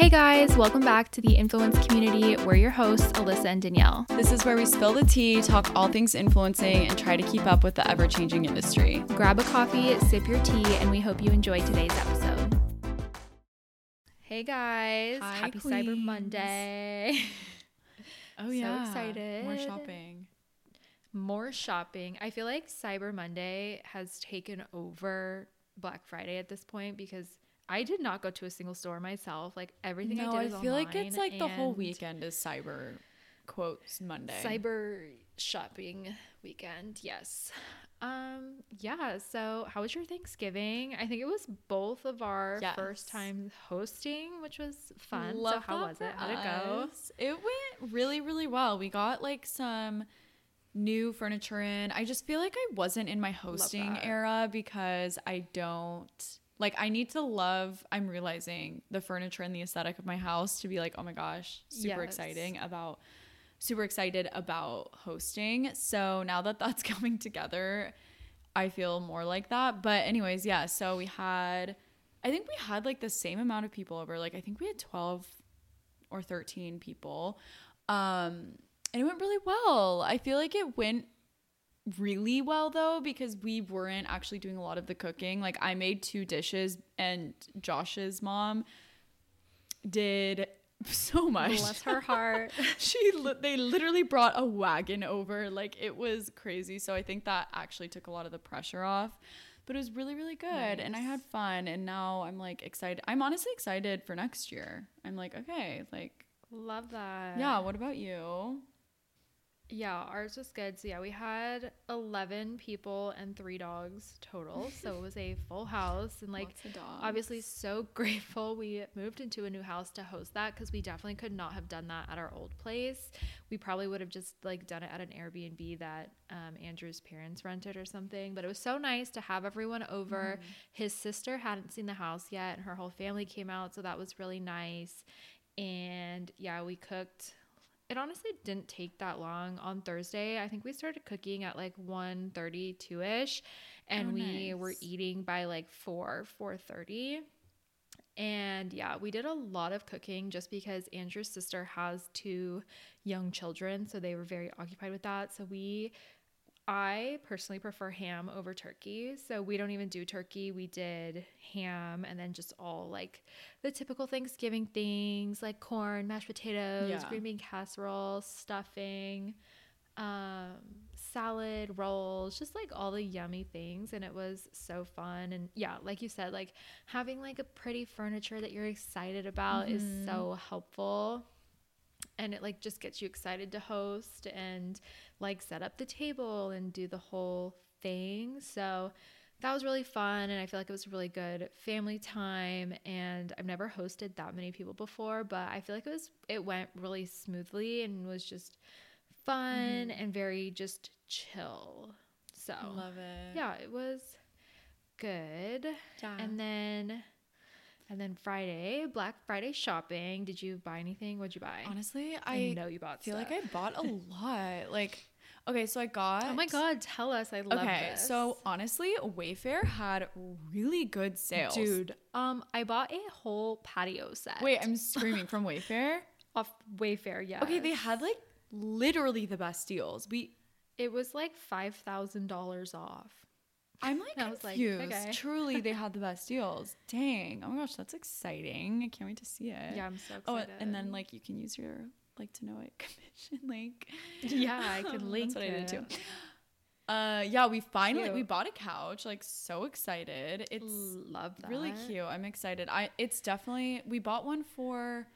Hey guys, welcome back to the Influence Community. We're your hosts, Allysa and Danielle. This is where we spill the tea, talk all things influencing, and try to keep up with the ever changing industry. Grab a coffee, sip your tea, and we hope you enjoy today's episode. Hey guys, Hi, happy queens. Cyber Monday. Oh, So yeah. excited. More shopping. More shopping. I feel like Cyber Monday has taken over Black Friday at this point because I did not go to a single store myself. Like everything no, I did I feel like it's like the whole weekend is cyber quotes Monday. Cyber shopping weekend. Yes. Um yeah, so how was your Thanksgiving? I think it was both of our first Yes. times hosting, which was fun. so how was it? for How'd it go? It went really, really well. We got like some new furniture in. I just feel like I wasn't in my hosting era because I don't like I need to love I'm realizing the furniture and the aesthetic of my house to be like, oh my gosh, super Yes. exciting about super excited about hosting. So now that that's coming together, I feel more like that. But anyways, yeah, so we had I think we had like the same amount of people over. Like I think we had 12 or 13 people. Um and it went really well. I feel like it went really well though because we weren't actually doing a lot of the cooking. Like I made two dishes and Josh's mom did so much. Bless her heart. she li- they literally brought a wagon over like it was crazy so i think that actually took a lot of the pressure off but it was really really good and i had fun and now i'm like excited i'm honestly excited for next year i'm like okay like Love that. yeah what about you Yeah, ours was good. So yeah, we had eleven people and three dogs total. So it was a full house and like obviously so grateful we moved into a new house to host that because we definitely could not have done that at our old place. We probably would have just like done it at an Airbnb that um, Andrew's parents rented or something. But it was so nice to have everyone over. His sister hadn't seen the house yet, and her whole family came out, so that was really nice. And yeah, we cooked it honestly didn't take that long. On thursday i think we started cooking at like 1.32 ish and Oh, we were eating by like 4 4.30 and yeah we did a lot of cooking just because andrew's sister has two young children so they were very occupied with that. So we I personally prefer ham over turkey. So we don't even do turkey. We did ham and then just all like the typical Thanksgiving things like corn, mashed potatoes, Yeah. green bean casserole, stuffing, um, salad, rolls, just like all the yummy things. And it was so fun. And yeah, like you said, like having like a pretty furniture that you're excited about is so helpful and it like just gets you excited to host and like set up the table and do the whole thing. So that was really fun and I feel like it was really good family time and I've never hosted that many people before, but I feel like it was it went really smoothly and was just fun mm-hmm. and very just chill. So love it yeah, it was good. Yeah. And then and then Friday, Black Friday shopping. Did you buy anything? What'd you buy? honestly I i know you bought feel like i bought a lot like okay so i got Oh my god, tell us. I love okay this. so honestly wayfair had really good sales dude, um I bought a whole patio set. wait i'm screaming from wayfair off Wayfair, yeah. Okay, they had like literally the best deals. We it was like $5,000 off. I'm like I was like, confused. okay. Truly they had the best deals. Dang. Oh my gosh, that's exciting. I can't wait to see it. Yeah, I'm so excited. Oh, and then like you can use your like to know it commission link. yeah, I can link That's what I did too. Uh yeah, we finally we bought a couch. Like so excited. It's Love that. really cute. I'm excited. I it's definitely we bought one for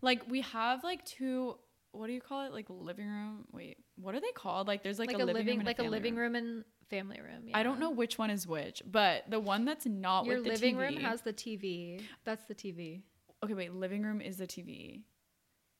like we have like two what do you call it? Like living room. Wait, what are they called? Like there's like, Like, a, living, living room like a living room and family room. I don't know which one is which, but the one that's not Your living TV. room has the TV. That's the TV. Okay, wait. Living room is the TV.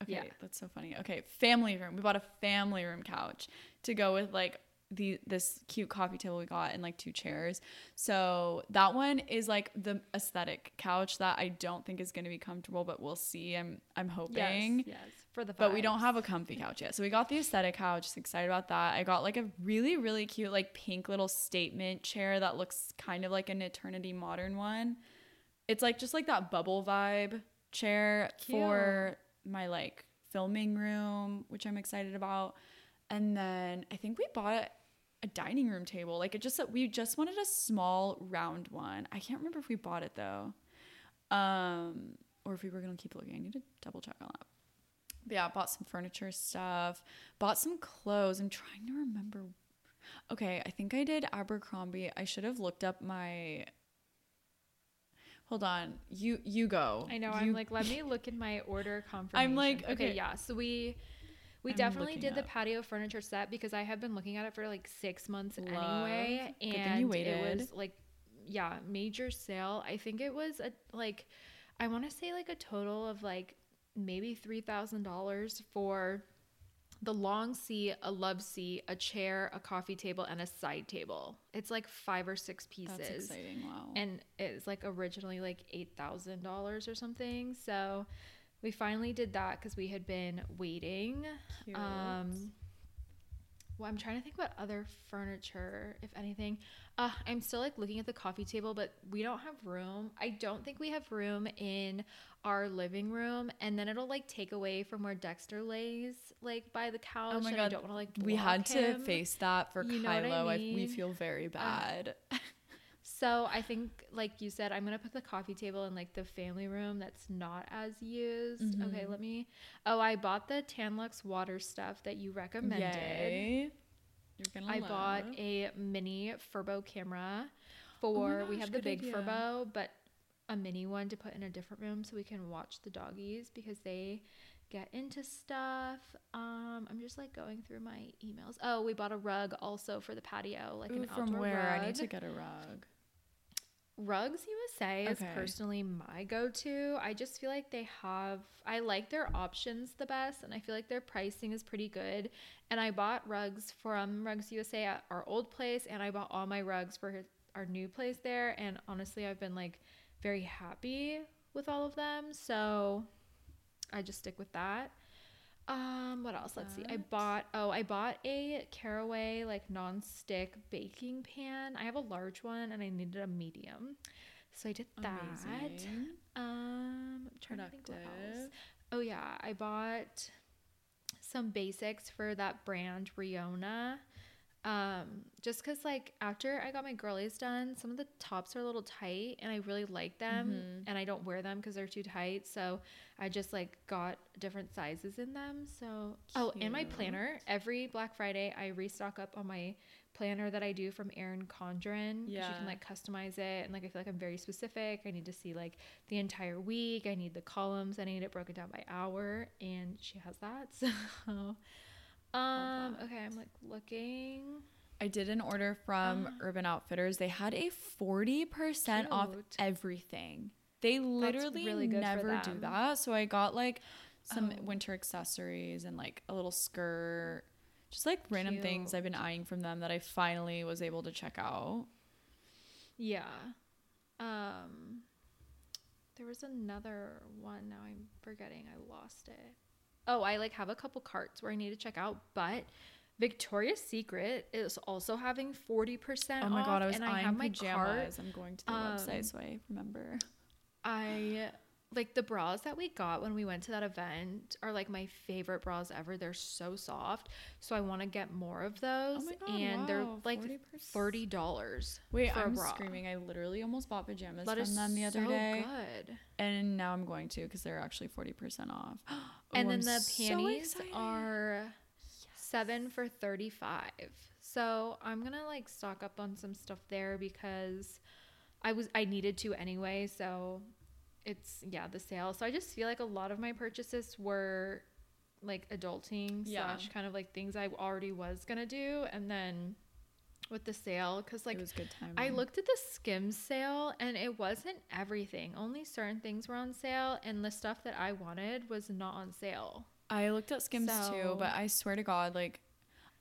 Okay, Yeah. that's so funny. Okay, family room. We bought a family room couch to go with like the this cute coffee table we got and like two chairs. So that one is like the aesthetic couch that I don't think is going to be comfortable, but we'll see. I'm I'm hoping. Yes, yes. For the But we don't have a comfy couch yet. So we got the aesthetic couch. Just excited about that. I got like a really, really cute, like pink little statement chair that looks kind of like an eternity modern one. It's like just like that bubble vibe. chair for my like filming room, which I'm excited about. And then I think we bought a dining room table. Like it just we just wanted a small round one. I can't remember if we bought it though. Um or if we were gonna keep looking. I need to double check on that. But yeah, bought some furniture stuff, bought some clothes. I'm trying to remember. Okay, I think I did Abercrombie. I should have looked up my Hold on. You you go. I know. You, I'm like, let me look in my order confirmation. I'm like, okay, okay. yeah. So we we I'm definitely did the patio furniture set because I have been looking at it for like six months Love. anyway, and you it was like, yeah, major sale. I think it was a like, I want to say like a total of like maybe three thousand dollars for the long seat, a love seat, a chair, a coffee table, and a side table. It's like five or six pieces That's exciting. Wow. and it's like originally like eight thousand dollars or something. So we finally did that because we had been waiting. Um, well, I'm trying to think what other furniture, if anything. Uh, I'm still like looking at the coffee table, but we don't have room. I don't think we have room in our living room, and then it'll like take away from where Dexter lays, like by the couch. Oh my and I God, don't want to like. we had block to face that for You what I Kylo. I we feel very bad. So I think, like you said, I'm gonna put the coffee table in like the family room that's not as used. Okay, Mhm. let me. Oh, I bought the Tan-Luxe water stuff that you recommended. Yay. You're gonna I bought a mini Furbo camera for we gosh, have the big idea. Furbo, but a mini one to put in a different room so we can watch the doggies because they get into stuff. Um, I'm just like going through my emails. Oh, we bought a rug also for the patio, like Ooh, an from where? rug. I need to get a rug. Rugs USA is Okay. personally my go to. I just feel like they have, I like their options the best, and I feel like their pricing is pretty good. And I bought rugs from Rugs USA at our old place, and I bought all my rugs for our new place there. And honestly, I've been like very happy with all of them. So I just stick with that. Um, what else? Let's see. I bought oh, I bought a Caraway like non-stick baking pan. I have a large one and I needed a medium. So I did that. Amazing. Um, I'm trying to think what else. Oh yeah, I bought some basics for that brand Riona. Um, just cause like after I got my girlies done, some of the tops are a little tight and I really like them Mhm. and I don't wear them because they're too tight. So I just like got different sizes in them. So oh, and my planner. Every Black Friday I restock up on my planner that I do from Erin Condren. 'cause You Yeah. can like customize it and like I feel like I'm very specific. I need to see like the entire week. I need the columns. I need it broken down by hour, and she has that. So, um, okay, I'm like looking. I did an order from Ah. Urban Outfitters. They had a 40% off everything. They literally really never do that. So I got like some Oh. winter accessories and like a little skirt. Just like random things I've been eyeing from them that I finally was able to check out. Yeah. Um, there was another one. Now I'm forgetting. I lost it. Oh, I like have a couple carts where I need to check out, but. Victoria's Secret is also having 40% Oh my off, god, I was and eyeing I have my cart. I'm going to the um, website so I remember. I like the bras that we got when we went to that event are like my favorite bras ever. They're so soft. So I want to get more of oh those. Oh my God, and they're like 40%. thirty dollars. Wait, for a I'm screaming. I literally almost bought pajamas That from them the other so day. good. And now I'm going to because they're actually 40% off. Oh, and then I'm the panties excited. are seven for 35 so i'm gonna like stock up on some stuff there because i was i needed to anyway so it's yeah the sale so i just feel like a lot of my purchases were like adulting Yeah. slash kind of like things i already was gonna do and then with the sale because like it was good time. I looked at the Skims sale and it wasn't everything. Only certain things were on sale, and the stuff that I wanted was not on sale. I looked at Skims too, but I swear to God, like,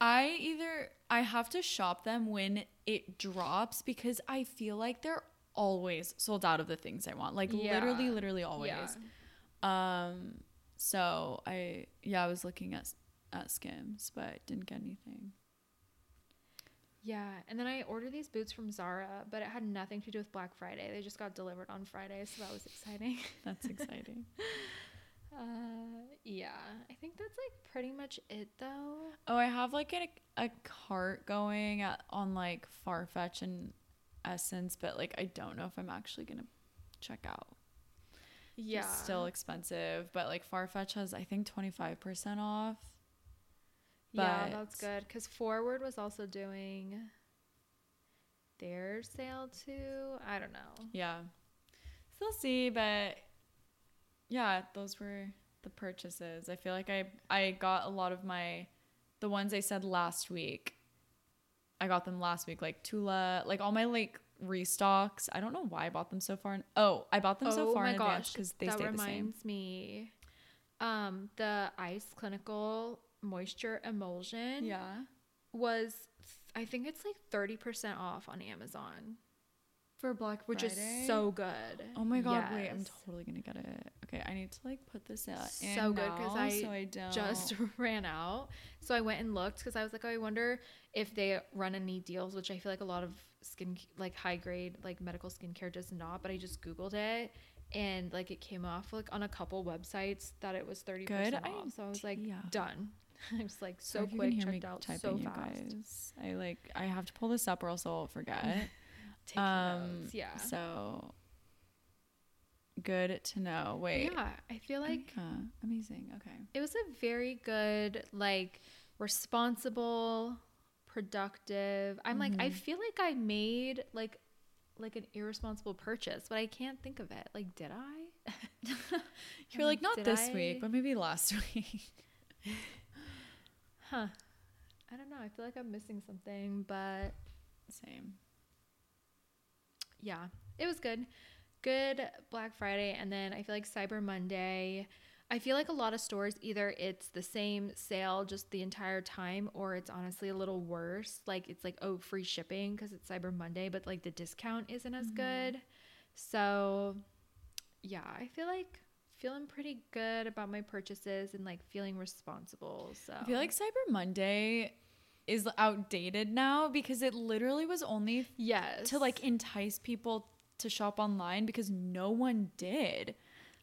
I either I have to shop them when it drops because I feel like they're always sold out of the things I want. Like Yeah. literally, literally always. Yeah. Um. So I yeah I was looking at at Skims, but didn't get anything. Yeah, and then I ordered these boots from Zara, but it had nothing to do with Black Friday. They just got delivered on Friday, so that was exciting. That's exciting. uh, yeah, I think that's like pretty much it though. oh, I have like a, a cart going at, on like Farfetch and SSENSE, but like I don't know if I'm actually gonna check out. Yeah, It's still expensive, but like Farfetch has I think 25% off. yeah, that's good because Forward was also doing their sale too. I don't know. Yeah. Still see, but yeah, those were the purchases. I feel like I I got a lot of my the ones I said last week. I got them last week, like Tula, like all my like restocks. I don't know why I bought them so far. In, oh, I bought them so far in advance because they that stay the same. reminds me. Um, the iS Clinical Moisture Emulsion Yeah, was, I think it's like thirty percent off on Amazon, for Black which Friday. is so good. Oh my god! Wait, I'm totally gonna get it. Okay, I need to like put this out. So good, 'cause I so I don't just ran out. So I went and looked because I was like, oh, I wonder if they run any deals, which I feel like a lot of skin, like high grade, like medical skincare does not. But I just Googled it and like it came off like on a couple websites that it was 30% Good off. So I was like, done. I was like, so Sorry if you can quick, checked out typing, so fast. guys. I like I have to pull this up or else I'll forget. Take um, notes. Yeah. So good to know. Wait. Yeah. I feel like uh, amazing. Okay. it was a very good, like, responsible, productive. I'm like, I Mhm. feel like I made like like an irresponsible purchase, but I can't think of it. Like, did I? You're like not this I- week, but maybe last week. Huh. I don't know. I feel like I'm missing something, but Same. Yeah, it was good. Good Black Friday. And then I feel like Cyber Monday. I feel like a lot of stores either it's the same sale just the entire time or it's honestly a little worse. Like it's like, oh, free shipping because it's Cyber Monday, but like the discount isn't as Mhm. good. So yeah, I feel like feeling pretty good about my purchases and like feeling responsible. So I feel like Cyber Monday is outdated now because it literally was only yes. to like entice people to shop online because no one did.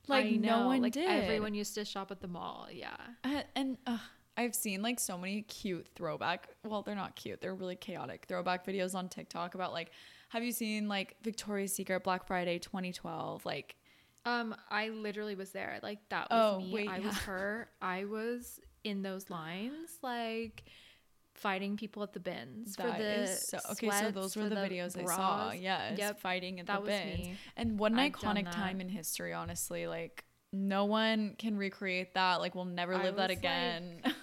Like I no one like did. Everyone used to shop at the mall. Yeah. Uh, and uh, I've seen like so many cute throwback. Well, they're not cute. They're really chaotic throwback videos on TikTok about like, have you seen like Victoria's Secret Black Friday 2012? Like, Um, I literally was there. Like that was Oh, me. wait, I was her. I was in those lines, like fighting people at the bins for that the is so okay. So those were the, videos I saw. bras. Yes, Yep, fighting at that the was bins. me. And what an I've iconic time in history, honestly. Like no one can recreate that. Like we'll never live that was, like, again.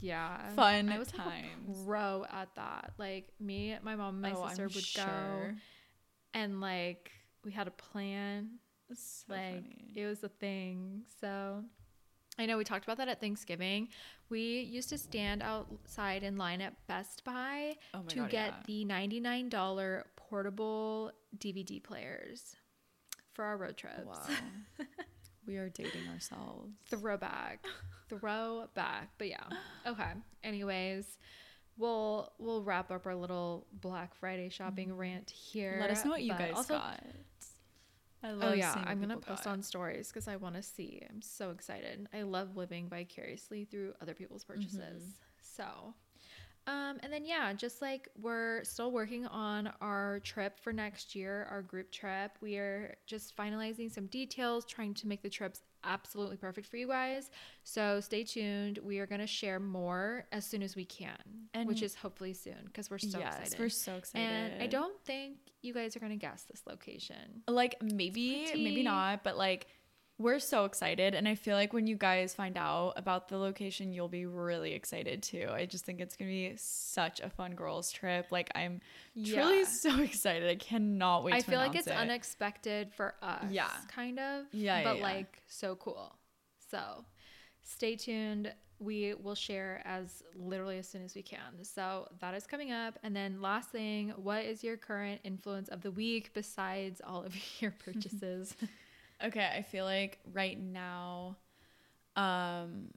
Yeah, Fun I was like a pro at that. Like me, my mom, and my Oh, I'm sister would go, and like we had a plan. So like funny. it was a thing so i know we talked about that at thanksgiving we used to stand outside in line at best buy Oh to God, get yeah. the $99 portable dvd players for our road trips Wow. we are dating ourselves. throwback throwback but yeah okay anyways we'll we'll wrap up our little black friday shopping rant here Mm-hmm. Let us know what you guys also got. I Oh yeah, seeing I'm gonna post on stories because I want to see. I'm so excited. I love living vicariously through other people's purchases. Mm-hmm. So, um, and then yeah, just like we're still working on our trip for next year, our group trip. We are just finalizing some details, trying to make the trips absolutely perfect for you guys. So stay tuned. We are gonna share more as soon as we can, And- which is hopefully soon because we're so yes, excited. we're so excited. and I don't think you guys are gonna guess this location. like maybe maybe not, but like we're so excited and I feel like when you guys find out about the location, you'll be really excited too. I just think it's going to be such a fun girls trip. Like I'm truly so excited. I cannot wait I feel like it's it. unexpected for us. Yeah. Kind of. Yeah, yeah, But yeah. like so cool. So stay tuned. We will share as literally as soon as we can. So that is coming up. And then last thing, what is your current influence of the week besides all of your purchases? Okay, I feel like right now, um,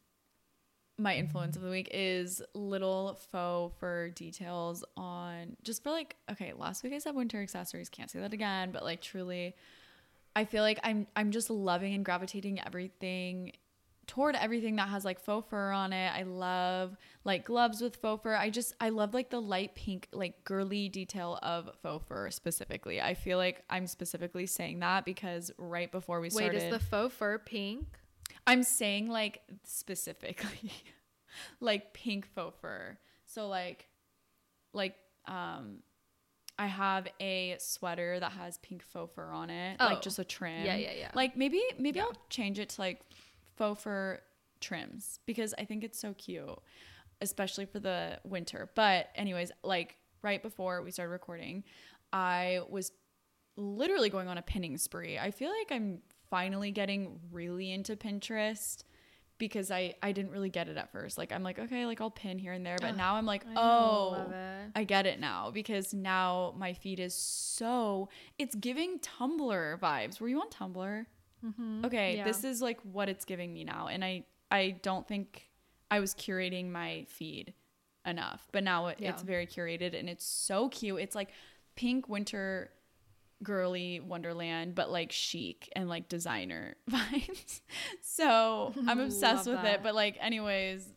my influence of the week is little faux for details on just for like okay last week i said winter accessories can't say that again but like truly i feel like i'm i'm just loving and gravitating everything toward everything that has like faux fur on it i love like gloves with faux fur i just i love like the light pink like girly detail of faux fur specifically i feel like i'm specifically saying that because right before we started Wait, is the faux fur pink? I'm saying like specifically like pink faux fur. So like like um I have a sweater that has pink faux fur on it, Oh. like just a trim. Yeah, yeah, yeah. Like maybe maybe Yeah. I'll change it to like faux fur trims because I think it's so cute, especially for the winter. But anyways, like right before we started recording, I was literally going on a pinning spree. I feel like I'm finally getting really into Pinterest because I I didn't really get it at first. Like I'm like, okay, like I'll pin here and there, but Ugh, now I'm like, I oh. I get it now because now my feed is so it's giving Tumblr vibes. Were you on Tumblr? Mhm. Okay, Yeah. this is like what it's giving me now, and I I don't think I was curating my feed enough, but now it, it's very curated and it's so cute. It's like pink winter girly wonderland but like chic and like designer vibes so i'm obsessed with that. it but like anyways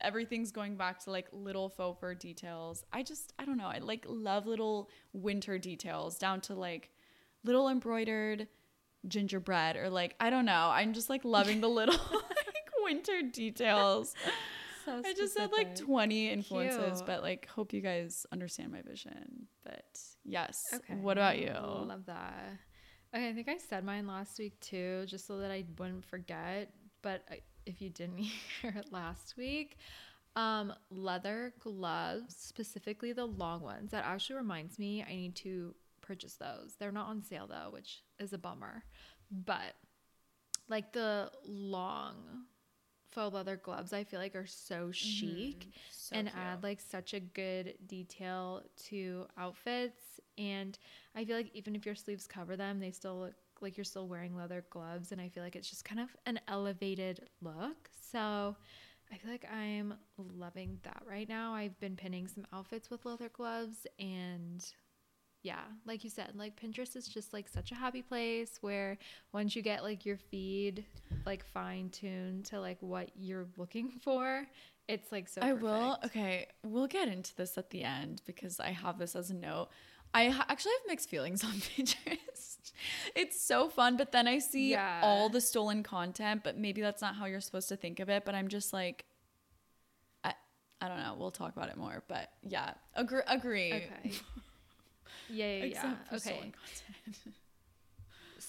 everything's going back to like little faux fur details i just i don't know i like love little winter details down to like little embroidered gingerbread or like i don't know i'm just like loving the little like winter details So i just had like 20 influences Cute. but like hope you guys understand my vision but yes Okay. what about you Love that. Okay, I think I said mine last week too, just so that I wouldn't forget. But I, if you didn't hear it last week, um, leather gloves, specifically the long ones. That actually reminds me, I need to purchase those. They're not on sale though, which is a bummer. But like the long faux leather gloves, I feel like are so mm-hmm. chic So and cute. add like such a good detail to outfits and i feel like even if your sleeves cover them they still look like you're still wearing leather gloves and i feel like it's just kind of an elevated look so i feel like i'm loving that right now i've been pinning some outfits with leather gloves and yeah like you said like pinterest is just like such a happy place where once you get like your feed like fine tuned to like what you're looking for it's like so I will. Okay, we'll get into this at the end because I have this as a note. I ha- actually have mixed feelings on Pinterest. it's so fun, but then I see Yeah. all the stolen content, but maybe that's not how you're supposed to think of it. But I'm just like, I, I don't know. We'll talk about it more, but yeah, agree. agree. Okay. Yeah, yeah, yeah. Except for Okay.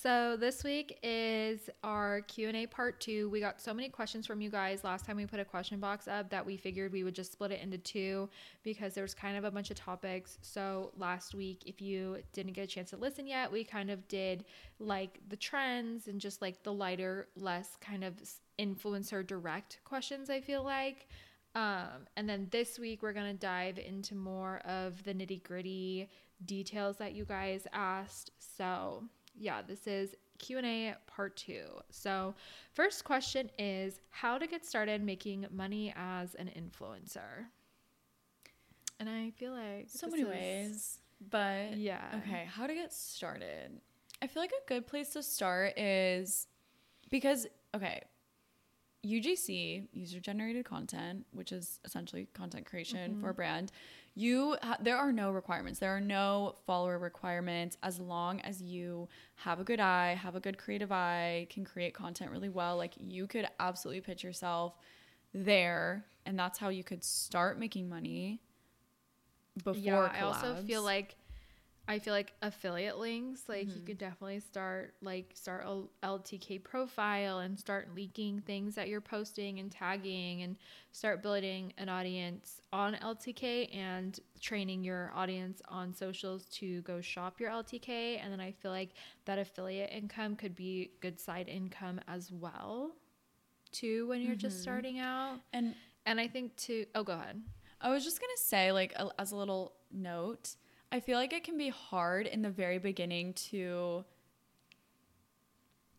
So this week is our Q&A part 2. We got so many questions from you guys last time we put a question box up that we figured we would just split it into two because there was kind of a bunch of topics. So last week if you didn't get a chance to listen yet, we kind of did like the trends and just like the lighter, less kind of influencer direct questions I feel like. Um, and then this week we're gonna dive into more of the nitty gritty details that you guys asked. So yeah, this is Q&A part 2. So, first question is how to get started making money as an influencer. And I feel like so many is- ways, but Yeah. Okay, how to get started? I feel like a good place to start is because okay, UGC, user generated content, which is essentially content creation for a brand. You ha- there are no requirements. There are no follower requirements as long as you have a good eye, have a good creative eye, can create content really well. Like you could absolutely pitch yourself there and that's how you could start making money before yeah, I also feel like I feel like affiliate links, like Mm-hmm. you could definitely start like start a LTK profile and start leaking things that you're posting and tagging and start building an audience on LTK and training your audience on socials to go shop your LTK and then I feel like that affiliate income could be good side income as well too when you're just starting out. and And I think too Oh, go ahead. I was just gonna say, like, a, as a little note, I feel like it can be hard in the very beginning to,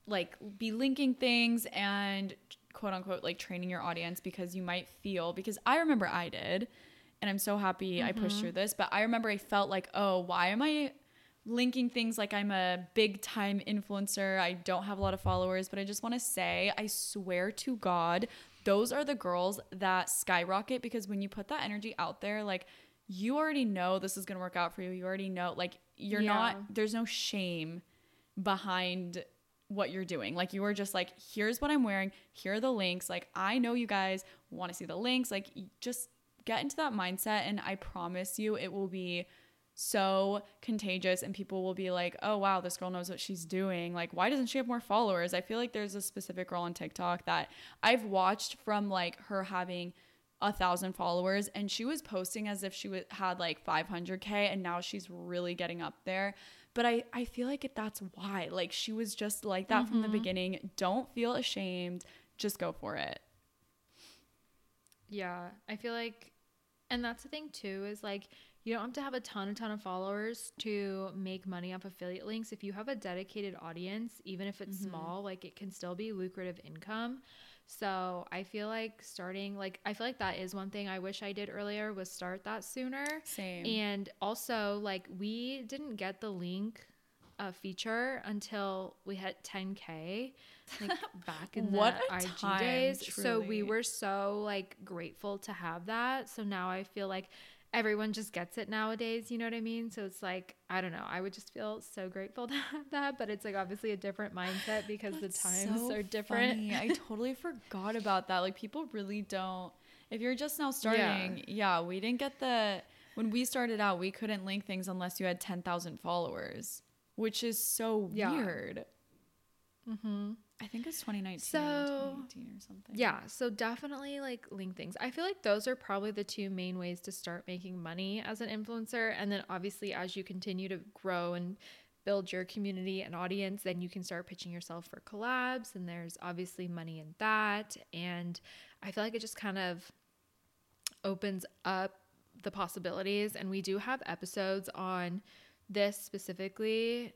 like, be linking things and quote unquote like training your audience because you might feel because I remember I did and I'm so happy mm-hmm. I pushed mm-hmm. through this, but I remember I felt like, "Oh, why am I linking things like I'm a big time influencer. I don't have a lot of followers, but I just want to say, I swear to God, those are the girls that skyrocket because when you put that energy out there, like you already know this is going to work out for you. You already know, like, you're yeah. not, there's no shame behind what you're doing. Like you are just like, here's what I'm wearing, here are the links. Like I know you guys want to see the links. Like just get into that mindset and I promise you it will be so contagious and people will be like, "Oh wow, this girl knows what she's doing. Like why doesn't she have more followers?" I feel like there's a specific girl on TikTok that I've watched from like her having a thousand followers and she was posting as if she w- had like 500k and now she's really getting up there but I, I feel like it, that's why. Like she was just like that mm-hmm. from the mm-hmm. beginning. Don't feel ashamed. Just go for it. Yeah. I feel like, and that's the thing too, is like, you don't have to have a ton, a ton of followers to make money off affiliate links. If you have a dedicated audience, even if it's mm-hmm. small, like it can still be lucrative income. So I feel like starting like I feel like that is one thing I wish I did earlier was start that sooner. Same. And also like we didn't get the link uh, feature until we hit 10k like back in the IG time, days. Truly. So we were so like grateful to have that. So now I feel like everyone just gets it nowadays, you know what I mean? So it's like, I don't know, I would just feel so grateful to have that, but it's like obviously a different mindset because That's the times so are different. Funny. I totally forgot about that. Like people really don't if you're just now starting, yeah. yeah, we didn't get the when we started out, we couldn't link things unless you had 10,000 followers, which is so yeah. weird. Mhm. I think it's 2019 so, 2018 or something. Yeah, so definitely like link things. I feel like those are probably the two main ways to start making money as an influencer. And then obviously, as you continue to grow and build your community and audience, then you can start pitching yourself for collabs. And there's obviously money in that. And I feel like it just kind of opens up the possibilities. And we do have episodes on this specifically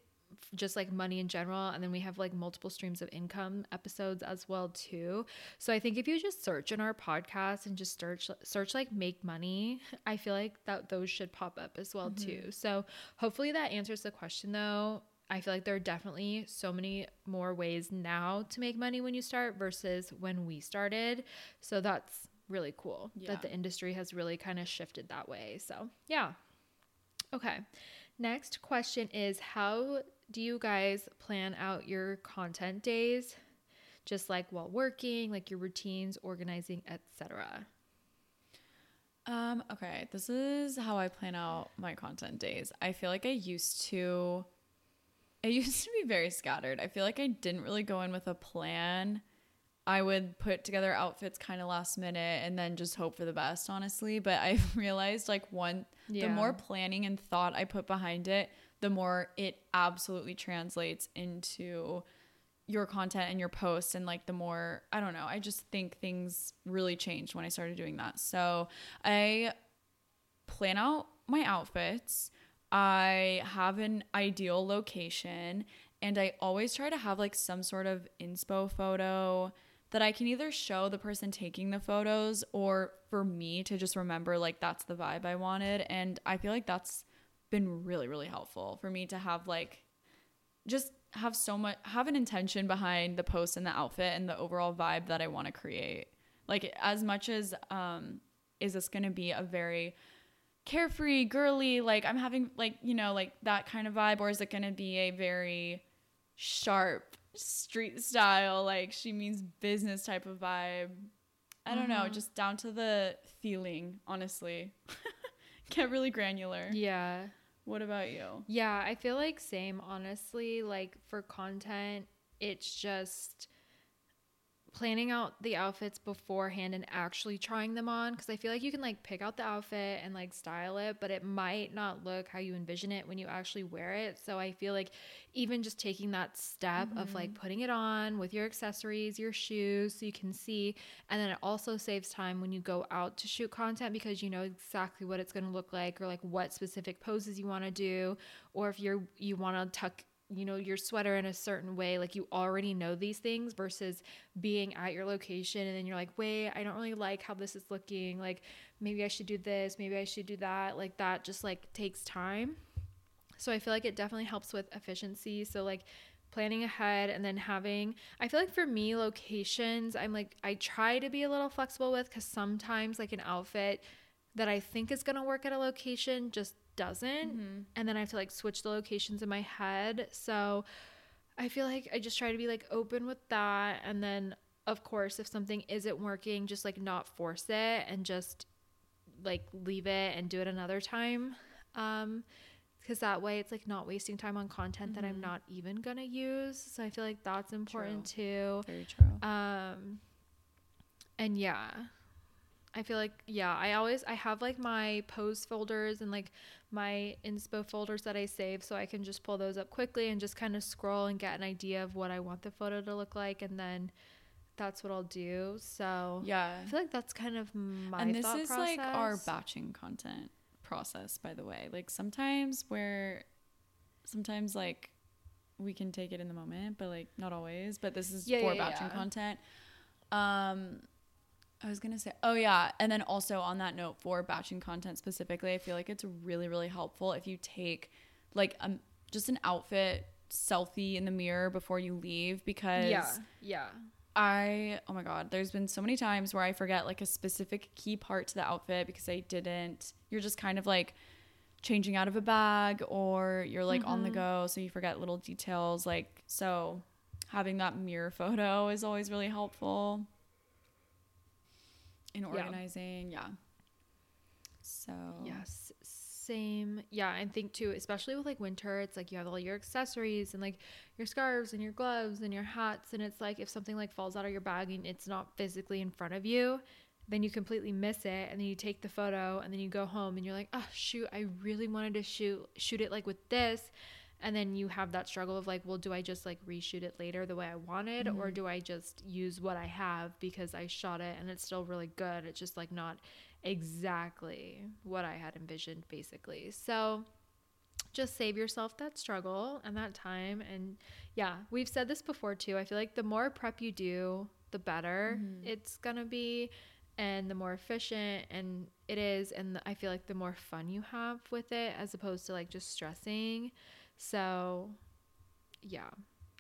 just like money in general and then we have like multiple streams of income episodes as well too so i think if you just search in our podcast and just search search like make money i feel like that those should pop up as well mm-hmm. too so hopefully that answers the question though I feel like there are definitely so many more ways now to make money when you start versus when we started. So that's really cool yeah. that the industry has really kind of shifted that way. So, yeah. Okay. Next question is How do you guys plan out your content days? Just like while working, like your routines, organizing, etc. Um, okay, this is how I plan out my content days. I feel like I used to I used to be very scattered. I feel like I didn't really go in with a plan. I would put together outfits kind of last minute and then just hope for the best, honestly. But I've realized like one, yeah. the more planning and thought I put behind it, the more it absolutely translates into your content and your posts and like the more I don't know, I just think things really changed when I started doing that. So, I plan out my outfits. I have an ideal location and I always try to have like some sort of inspo photo that I can either show the person taking the photos or for me to just remember like that's the vibe I wanted and I feel like that's been really really helpful for me to have like just have so much have an intention behind the post and the outfit and the overall vibe that I want to create. Like as much as um is this going to be a very carefree, girly, like I'm having like, you know, like that kind of vibe or is it going to be a very sharp street style like she means business type of vibe? I don't mm-hmm. know, just down to the feeling, honestly. Get really granular. Yeah. What about you? Yeah, I feel like same honestly. Like for content, it's just planning out the outfits beforehand and actually trying them on because I feel like you can like pick out the outfit and like style it, but it might not look how you envision it when you actually wear it. So I feel like even just taking that step mm-hmm. of like mm-hmm. putting it on with your accessories, your shoes, so you can see, and then it also saves time when you go out to shoot content because you know exactly what it's going to look like or like what specific poses you want to do, or if you're you want to tuck you know your sweater in a certain way like you already know these things versus being at your location and then you're like wait i don't really like how this is looking. Like maybe i should do this maybe i should do that. Like that just like takes time. So i feel like it definitely helps with efficiency. So like planning ahead and then having i feel like for me locations i'm like i try to be a little flexible with because sometimes like an outfit that i think is going to work at a location just doesn't Mm-hmm. and then I have to like switch the locations in my head. So I feel like I just try to be like open with that and then of course if something isn't working just like not force it and just like leave it and do it another time. Um because that way it's like not wasting time on content that I'm Mhm. not even to use. So I feel like that's important too. Very true. Um and yeah. I feel like yeah, I always I have like my pose folders and like my inspo folders that I save so I can just pull those up quickly and just kind of scroll and get an idea of what I want the photo to look like and then that's what I'll do. So yeah. I feel like that's kind of my and this thought is like our batching content process by the way like sometimes where sometimes like we can take it in the moment but like not always but this is Yeah, for yeah, batching yeah. content um i was gonna say oh yeah and then also on that note for batching content specifically i feel like it's really really helpful if you take like um just an outfit selfie in the mirror before you leave because Yeah. Yeah. I oh my god, there's been so many times where I forget like a specific key part to the outfit because I didn't. You're just kind of like changing out of a bag or you're like on the Mhm. go so you forget little details like so having that mirror photo is always really helpful in organizing, yeah. So Yes, same. Yeah, I think too, especially with like winter, it's like you have all your accessories and like your scarves and your gloves and your hats, and it's like if something like falls out of your bag and it's not physically in front of you, then you completely miss it, and then you take the photo, and then you go home and you're like, oh shoot, I really wanted to shoot shoot it like with this. And then you have that struggle of like, well, do I just like reshoot it later the way I wanted, or Mhm. do I just use what I have because I shot it and it's still really good? It's just like not exactly what I had envisioned, basically. So just save yourself that struggle and that time. And yeah, we've said this before too. I feel like the more prep you do, the better Mhm. it's gonna be, and the more efficient and it is. And I feel like the more fun you have with it, as opposed to like just stressing. So yeah,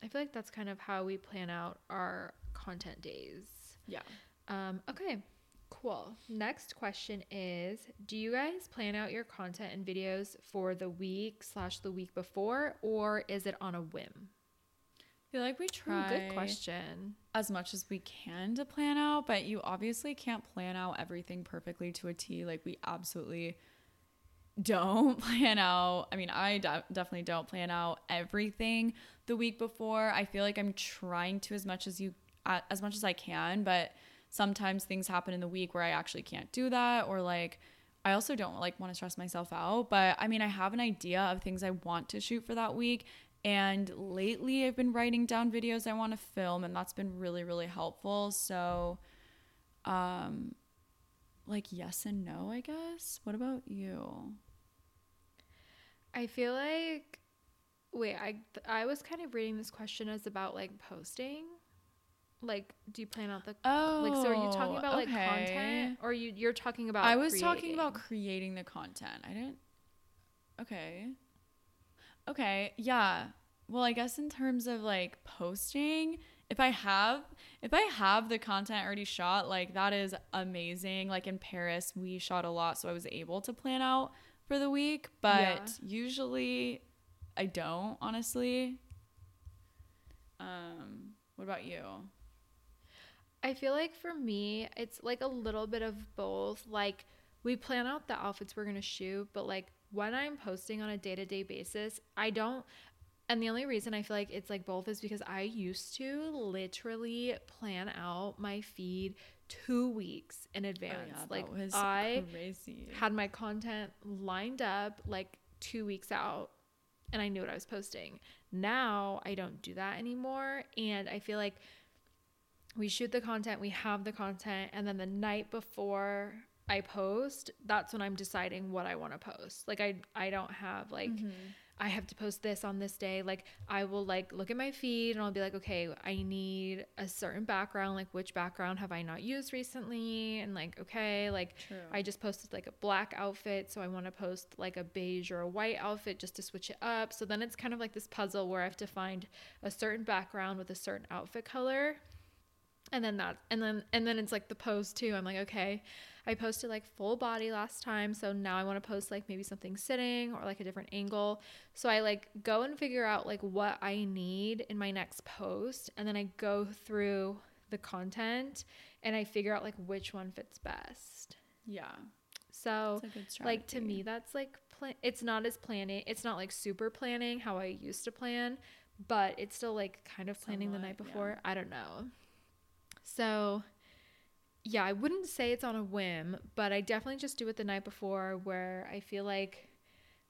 I feel like that's kind of how we plan out our content days. yeah. Um, okay, cool. Next question is Do you guys plan out your content and videos for the week slash the week before, or is it on a whim? I feel like we Ooh, try good question. as much as we can to plan out, but you obviously can't plan out everything perfectly to a T. Like we absolutely don't plan out. I mean, I de- definitely don't plan out everything the week before. I feel like I'm trying to as much as you uh, as much as I can, but sometimes things happen in the week where I actually can't do that or like I also don't like want to stress myself out, but I mean, I have an idea of things I want to shoot for that week. And lately, I've been writing down videos I want to film, and that's been really, really helpful. So, um, like yes and no, I guess. What about you? I feel like, wait, I, I was kind of reading this question as about like posting. Like, do you plan out the Oh, like? So, are you talking about like oh, content, or you you're talking about? I was talking about creating the content. I didn't. Okay. Okay. Yeah. Well, I guess in terms of like posting, if I have if I have the content already shot, like that is amazing. Like in Paris, we shot a lot, so I was able to plan out for the week, but Yeah. usually I don't, honestly. Um, what about you? I feel like for me, it's like a little bit of both. Like, we plan out the outfits we're going to shoot, but like when I'm posting on a day to day basis, I don't. And the only reason I feel like it's like both is because I used to literally plan out my feed two weeks in advance. like, Oh, that was I crazy. had my content lined up like two weeks out and I knew what I was posting. Now I don't do that anymore. And I feel like we shoot the content, we have the content, and then the night before I post, that's when I'm deciding what I want to post. Like I I don't have like Mhm. I have to post this on this day. Like I will like look at my feed and I'll be like, okay, I need a certain background. Like which background have I not used recently? And like, okay, like True. I just posted like a black outfit, so I want to post like a beige or a white outfit just to switch it up. So then it's kind of like this puzzle where I have to find a certain background with a certain outfit color. And then that and then and then it's like the pose too. I'm like, okay, I posted like full body last time, so now I want to post like maybe something sitting or like a different angle. So I like go and figure out like what I need in my next post and then I go through the content and I figure out like which one fits best. Yeah. So That's a good like to me that's like plan it's not as planning it's not like super planning how i used to plan but it's still like kind of planning the night Somewhat, yeah. before i don't know so yeah i wouldn't say it's on a whim but i definitely just do it the night before where i feel like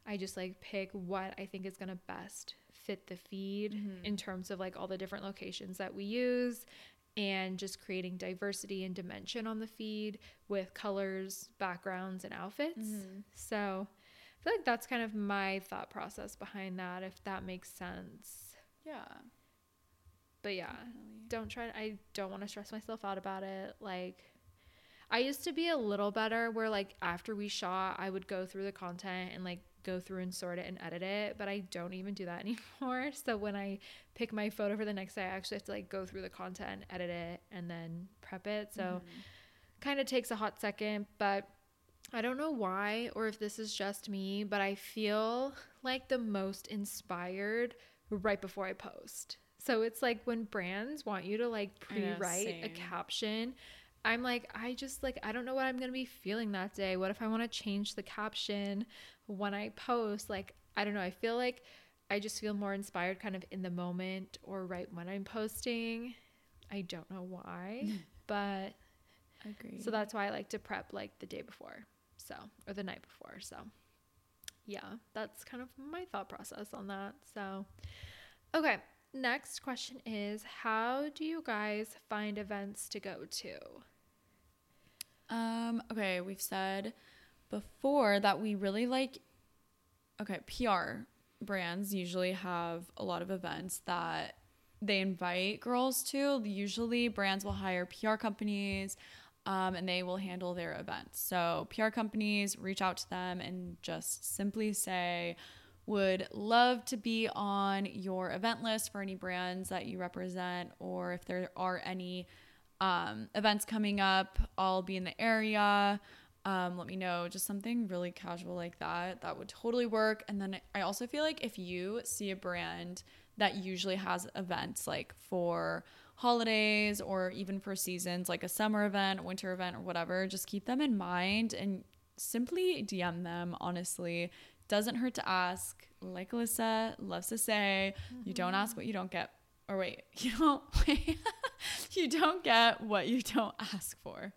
i just like pick what i think is going to best fit the feed Mhm. in terms of like all the different locations that we use and just creating diversity and dimension on the feed with colors, backgrounds, and outfits. Mhm. So I feel like that's kind of my thought process behind that, if that makes sense. Yeah. But yeah, definitely. don't try. I don't want to stress myself out about it. Like, I used to be a little better where, like, after we shot, I would go through the content and, like, go through and sort it and edit it. But I don't even do that anymore. So when I pick my photo for the next day, I actually have to, like, go through the content, edit it, and then prep it. So, Mhm. kind of takes a hot second, but I don't know why or if this is just me, but I feel like the most inspired right before I post. So it's like when brands want you to like pre-write a caption, I'm like I just like I don't know what I'm going to be feeling that day. What if I want to change the caption when I post? Like I don't know, I feel like I just feel more inspired kind of in the moment or right when I'm posting. I don't know why, but Agree. so that's why I like to prep like the day before. So, or the night before. So, yeah, that's kind of my thought process on that. So, okay. Next question is How do you guys find events to go to? Um, okay, we've said before that we really like okay, PR brands usually have a lot of events that they invite girls to. Usually brands will hire PR companies um, and they will handle their events. So PR companies reach out to them and just simply say, would love to be on your event list for any brands that you represent, or if there are any um, events coming up, I'll be in the area. Um, let me know. Just something really casual like that. That would totally work. And then I also feel like if you see a brand that usually has events like for holidays or even for seasons, like a summer event, winter event, or whatever, just keep them in mind and simply DM them, honestly. Doesn't hurt to ask. Like Allysa loves to say, you don't mm-hmm. ask what you don't get. Or wait, you don't wait. you don't get what you don't ask for.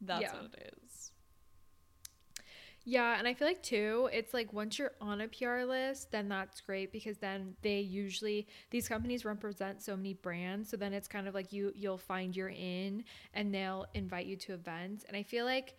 That's Yeah. what it is. Yeah, and I feel like too, it's like once you're on a PR list, then that's great because then they usually these companies represent so many brands, so then it's kind of like you you'll find you're in and they'll invite you to events. And I feel like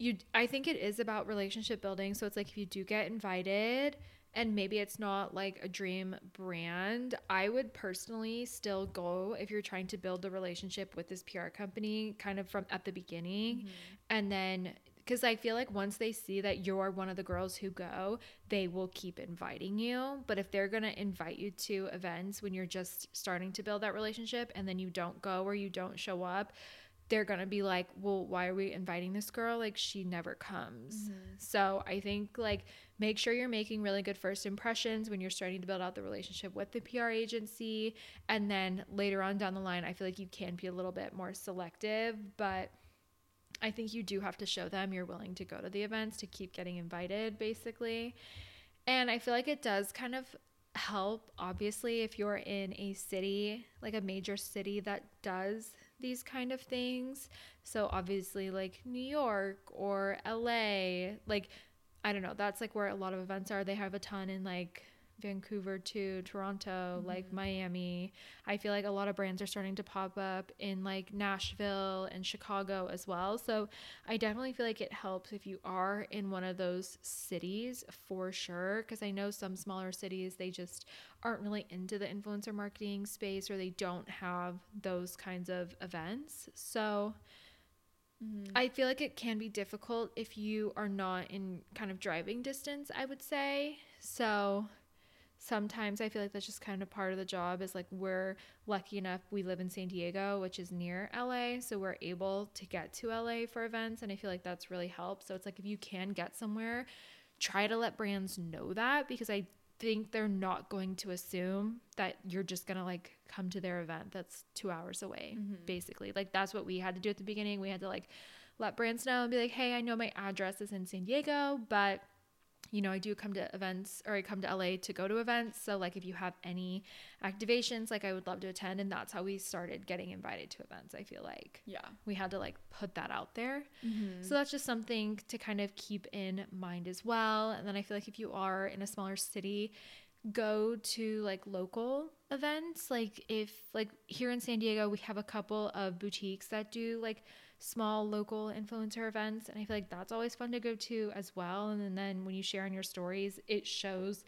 you I think it is about relationship building, so it's like if you do get invited and maybe it's not like a dream brand, I would personally still go if you're trying to build a relationship with this PR company kind of from at the beginning. Mm-hmm. And then because I feel like once they see that you're one of the girls who go, they will keep inviting you. But if they're going to invite you to events when you're just starting to build that relationship and then you don't go or you don't show up, they're going to be like, well, why are we inviting this girl? Like, she never comes. Mm-hmm. So I think, like, make sure you're making really good first impressions when you're starting to build out the relationship with the PR agency. And then later on down the line, I feel like you can be a little bit more selective, but I think you do have to show them you're willing to go to the events to keep getting invited, basically. And I feel like it does kind of help, obviously, if you're in a city, like a major city that does these kind of things. So, obviously, like New York or LA, like, I don't know, that's like where a lot of events are. They have a ton in like Vancouver too, Toronto, like mm-hmm. Miami. I feel like a lot of brands are starting to pop up in like Nashville and Chicago as well. So I definitely feel like it helps if you are in one of those cities for sure. Cause I know some smaller cities, they just aren't really into the influencer marketing space or they don't have those kinds of events. So mm-hmm. I feel like it can be difficult if you are not in kind of driving distance, I would say. So sometimes I feel like that's just kind of part of the job is like we're lucky enough we live in San Diego, which is near LA, so we're able to get to LA for events and I feel like that's really helped. So it's like if you can get somewhere, try to let brands know that because I think they're not going to assume that you're just gonna like come to their event that's two hours away mm-hmm. basically. Like that's what we had to do at the beginning. We had to like let brands know and be like hey i know my address is in san diego but you know i do come to events or i come to la to go to events so like if you have any activations like i would love to attend and that's how we started getting invited to events i feel like Yeah. we had to like put that out there. Mm-hmm. So that's just something to kind of keep in mind as well. And then I feel like if you are in a smaller city, go to like local events. Like if like here in San Diego, we have a couple of boutiques that do like small local influencer events and I feel like that's always fun to go to as well. And then, when you share on your stories, it shows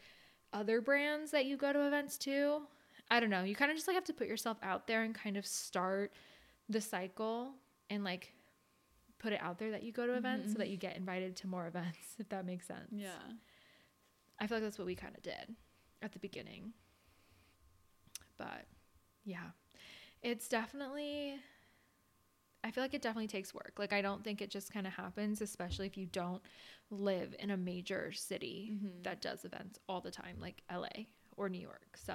other brands that you go to events to. I don't know. You kind of just like have to put yourself out there and kind of start the cycle and like put it out there that you go to events so mm-hmm. that you get invited to more events if that makes sense. Yeah. I feel like that's what we kind of did at the beginning. But yeah. It's definitely I feel like it definitely takes work. Like I don't think it just kind of happens especially if you don't live in a major city that does events all the time like LA or New York. So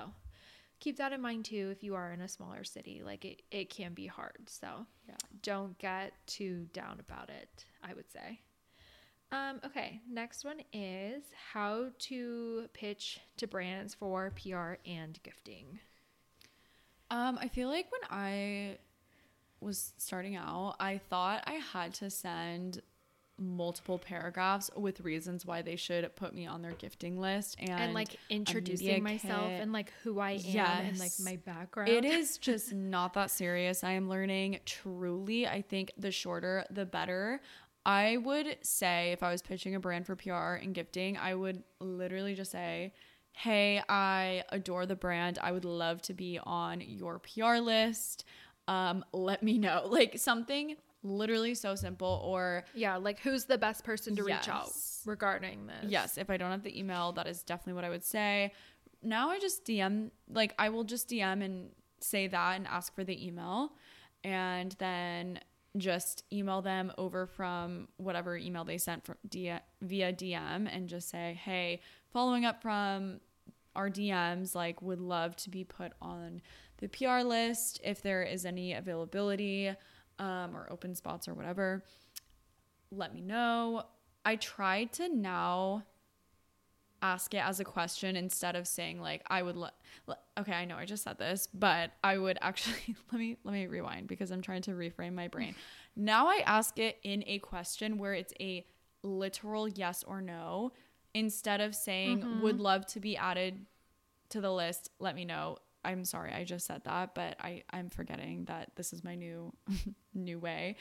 keep that in mind too if you are in a smaller city. Like it it can be hard. So Yeah. don't get too down about it, I would say. Um, okay, next one is how to pitch to brands for PR and gifting. Um, I feel like when I was starting out, I thought I had to send multiple paragraphs with reasons why they should put me on their gifting list and, And, like introducing myself kit. and like who I am and like my background. It is just not that serious. I am learning truly. I think the shorter, the better. I would say if I was pitching a brand for PR and gifting, I would literally just say, Hey, I adore the brand. I would love to be on your PR list. Um, let me know. Like something literally so simple or Yeah, like who's the best person to reach out regarding this? Yes, if I don't have the email, that is definitely what I would say. Now I just DM, like I will just DM and say that and ask for the email and then just email them over from whatever email they sent from via DM and just say, "Hey, following up from our DMs, like would love to be put on the PR list if there is any availability um, or open spots or whatever. Let me know. I try to now ask it as a question instead of saying like I would let okay I know I just said this but I would actually let me let me rewind because I'm trying to reframe my brain now I ask it in a question where it's a literal yes or no instead of saying would love to be added to the list let me know I'm sorry I just said that but I I'm forgetting that this is my new new way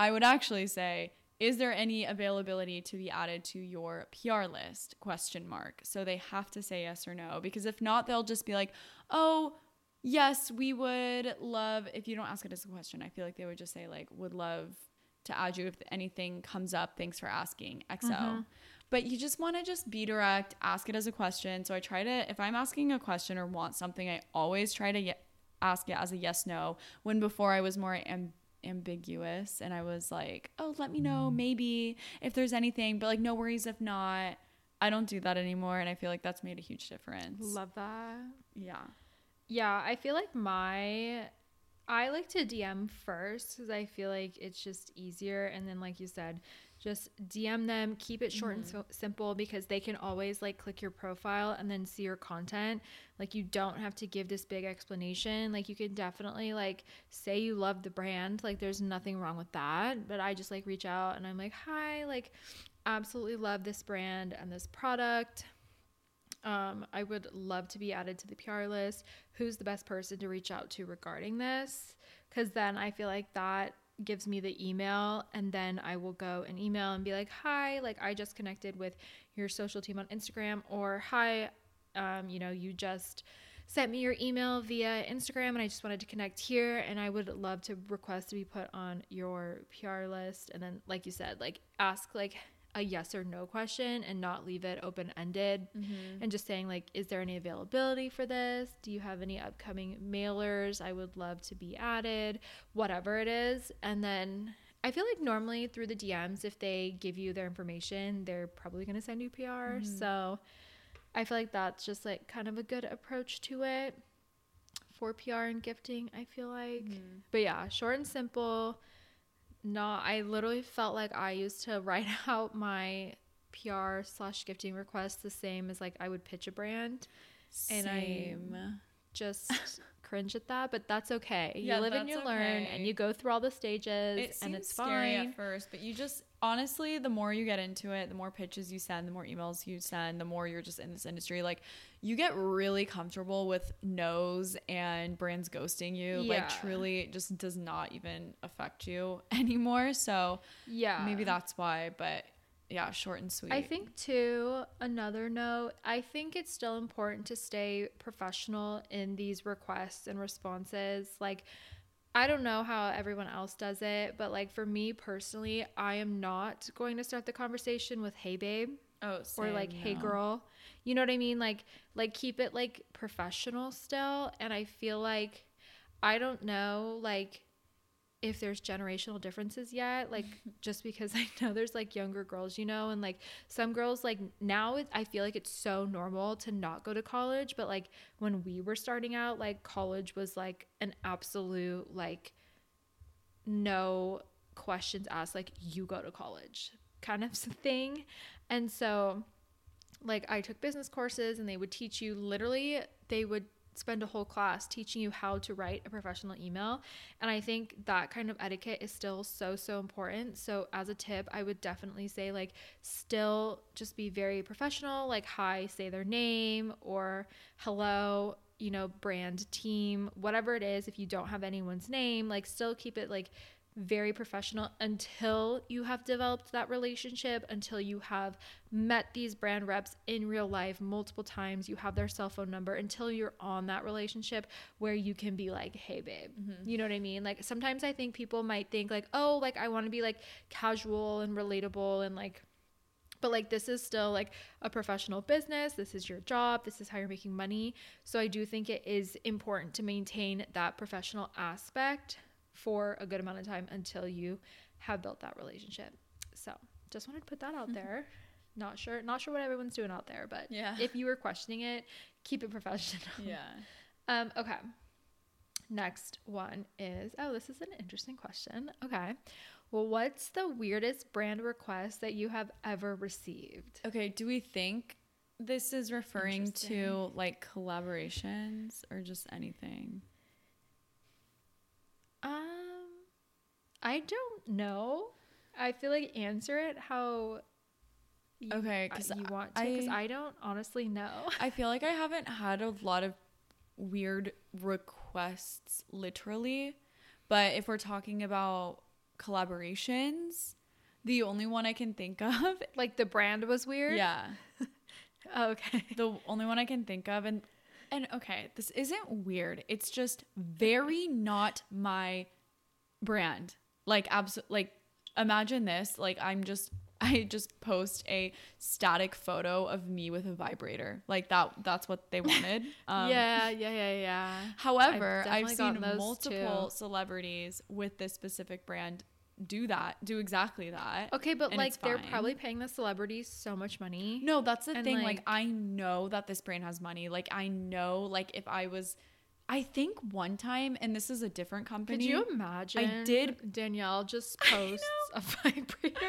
I would actually say, is there any availability to be added to your PR list? Question mark. So they have to say yes or no because if not, they'll just be like, "Oh, yes, we would love." If you don't ask it as a question, I feel like they would just say like, "Would love to add you if anything comes up. Thanks for asking." XO. Mm-hmm. But you just want to just be direct, ask it as a question. So I try to if I'm asking a question or want something, I always try to ask it as a yes no. When before I was more am- ambiguous and I was like, "Oh, let me know mm. maybe if there's anything," but like no worries if not. I don't do that anymore and I feel like that's made a huge difference. Love that. yeah. Yeah, I feel like my I like to DM first because I feel like it's just easier. And then, like you said, just DM them, keep it short and so- simple because they can always like click your profile and then see your content. Like, you don't have to give this big explanation. Like, you can definitely like say you love the brand. Like, there's nothing wrong with that. But I just like reach out and I'm like, hi, like, absolutely love this brand and this product Um, I would love to be added to the PR list. Who's the best person to reach out to regarding this? Because then I feel like that gives me the email, and then I will go and email and be like, "Hi, like I just connected with your social team on Instagram," or "Hi, um, you know, you just." sent me your email via Instagram and I just wanted to connect here and I would love to request to be put on your PR list and then like you said like ask like a yes or no question and not leave it open ended Mm-hmm. and just saying like is there any availability for this do you have any upcoming mailers i would love to be added whatever it is and then i feel like normally through the dms if they give you their information they're probably going to send you pr Mhm. so i feel like that's just like kind of a good approach to it for pr and gifting i feel like Mm-hmm. but yeah, short and simple. Not, I literally felt like I used to write out my PR slash gifting requests the same as like I would pitch a brand. And I- Same. Just cringe at that, but that's okay. You Yeah, live and you learn, and you go through all the stages, it and it's scary fine. at first, but you just honestly, the more you get into it, the more pitches you send, the more emails you send, the more you're just in this industry. Like you get really comfortable with no's and brands ghosting you. Yeah. Like truly, it just does not even affect you anymore. So Yeah, maybe that's why. But yeah, short and sweet. I think too, another note, I think it's still important to stay professional in these requests and responses. Like, I don't know how everyone else does it, but like for me personally, I am not going to start the conversation with hey babe oh, or like same, hey girl. You know what I mean? Like like keep it like professional still and I feel like I don't know like if there's generational differences yet like just because I know there's like younger girls, you know, and like some girls like now it, I feel like it's so normal to not go to college, but like when we were starting out like college was like an absolute like no questions asked like you go to college kind of thing. And so like I took business courses and they would teach you literally they would spend a whole class teaching you how to write a professional email and I think that kind of etiquette is still so so important. So as a tip, I would definitely say like still just be very professional, like hi, say their name or hello, you know, brand team, whatever it is if you don't have anyone's name, like still keep it like very professional until you have developed that relationship, until you have met these brand reps in real life multiple times, you have their cell phone number, until you're on that relationship where you can be like, hey, babe. Mm-hmm. You know what I mean? Like sometimes I think people might think, like, oh, like I want to be like casual and relatable and like, but like this is still like a professional business this is your job this is how you're making money so i do think it is important to maintain that professional aspect for a good amount of time until you have built that relationship so just wanted to put that out there not sure not sure what everyone's doing out there but Yeah. if you were questioning it keep it professional Yeah. um, okay. Next one is oh, this is an interesting question. Okay. Well, what's the weirdest brand request that you have ever received? Okay, do we think this is referring to like collaborations or just anything? I don't know. I feel like answer it how you, Okay, uh, because you want to because I- I don't honestly know. I feel like I haven't had a lot of weird requests literally, but if we're talking about collaborations, the only one I can think of, Like the brand was weird. yeah, oh, Okay. the only one I can think of and and okay, this isn't weird. It's just very not my brand. Like absolutely like imagine this, like I'm just I just post a static photo of me with a vibrator. Like that that's what they wanted. Um yeah, yeah, yeah, yeah. However, I've I've, seen multiple too. celebrities with this specific brand do that, do exactly that. Okay, but like they're probably paying the celebrities so much money. No, that's the thing. Like, like- I know that this brand has money. Like I know like if I was I think one time and this is a different company. Could you imagine? I did- Danielle just posts a vibrator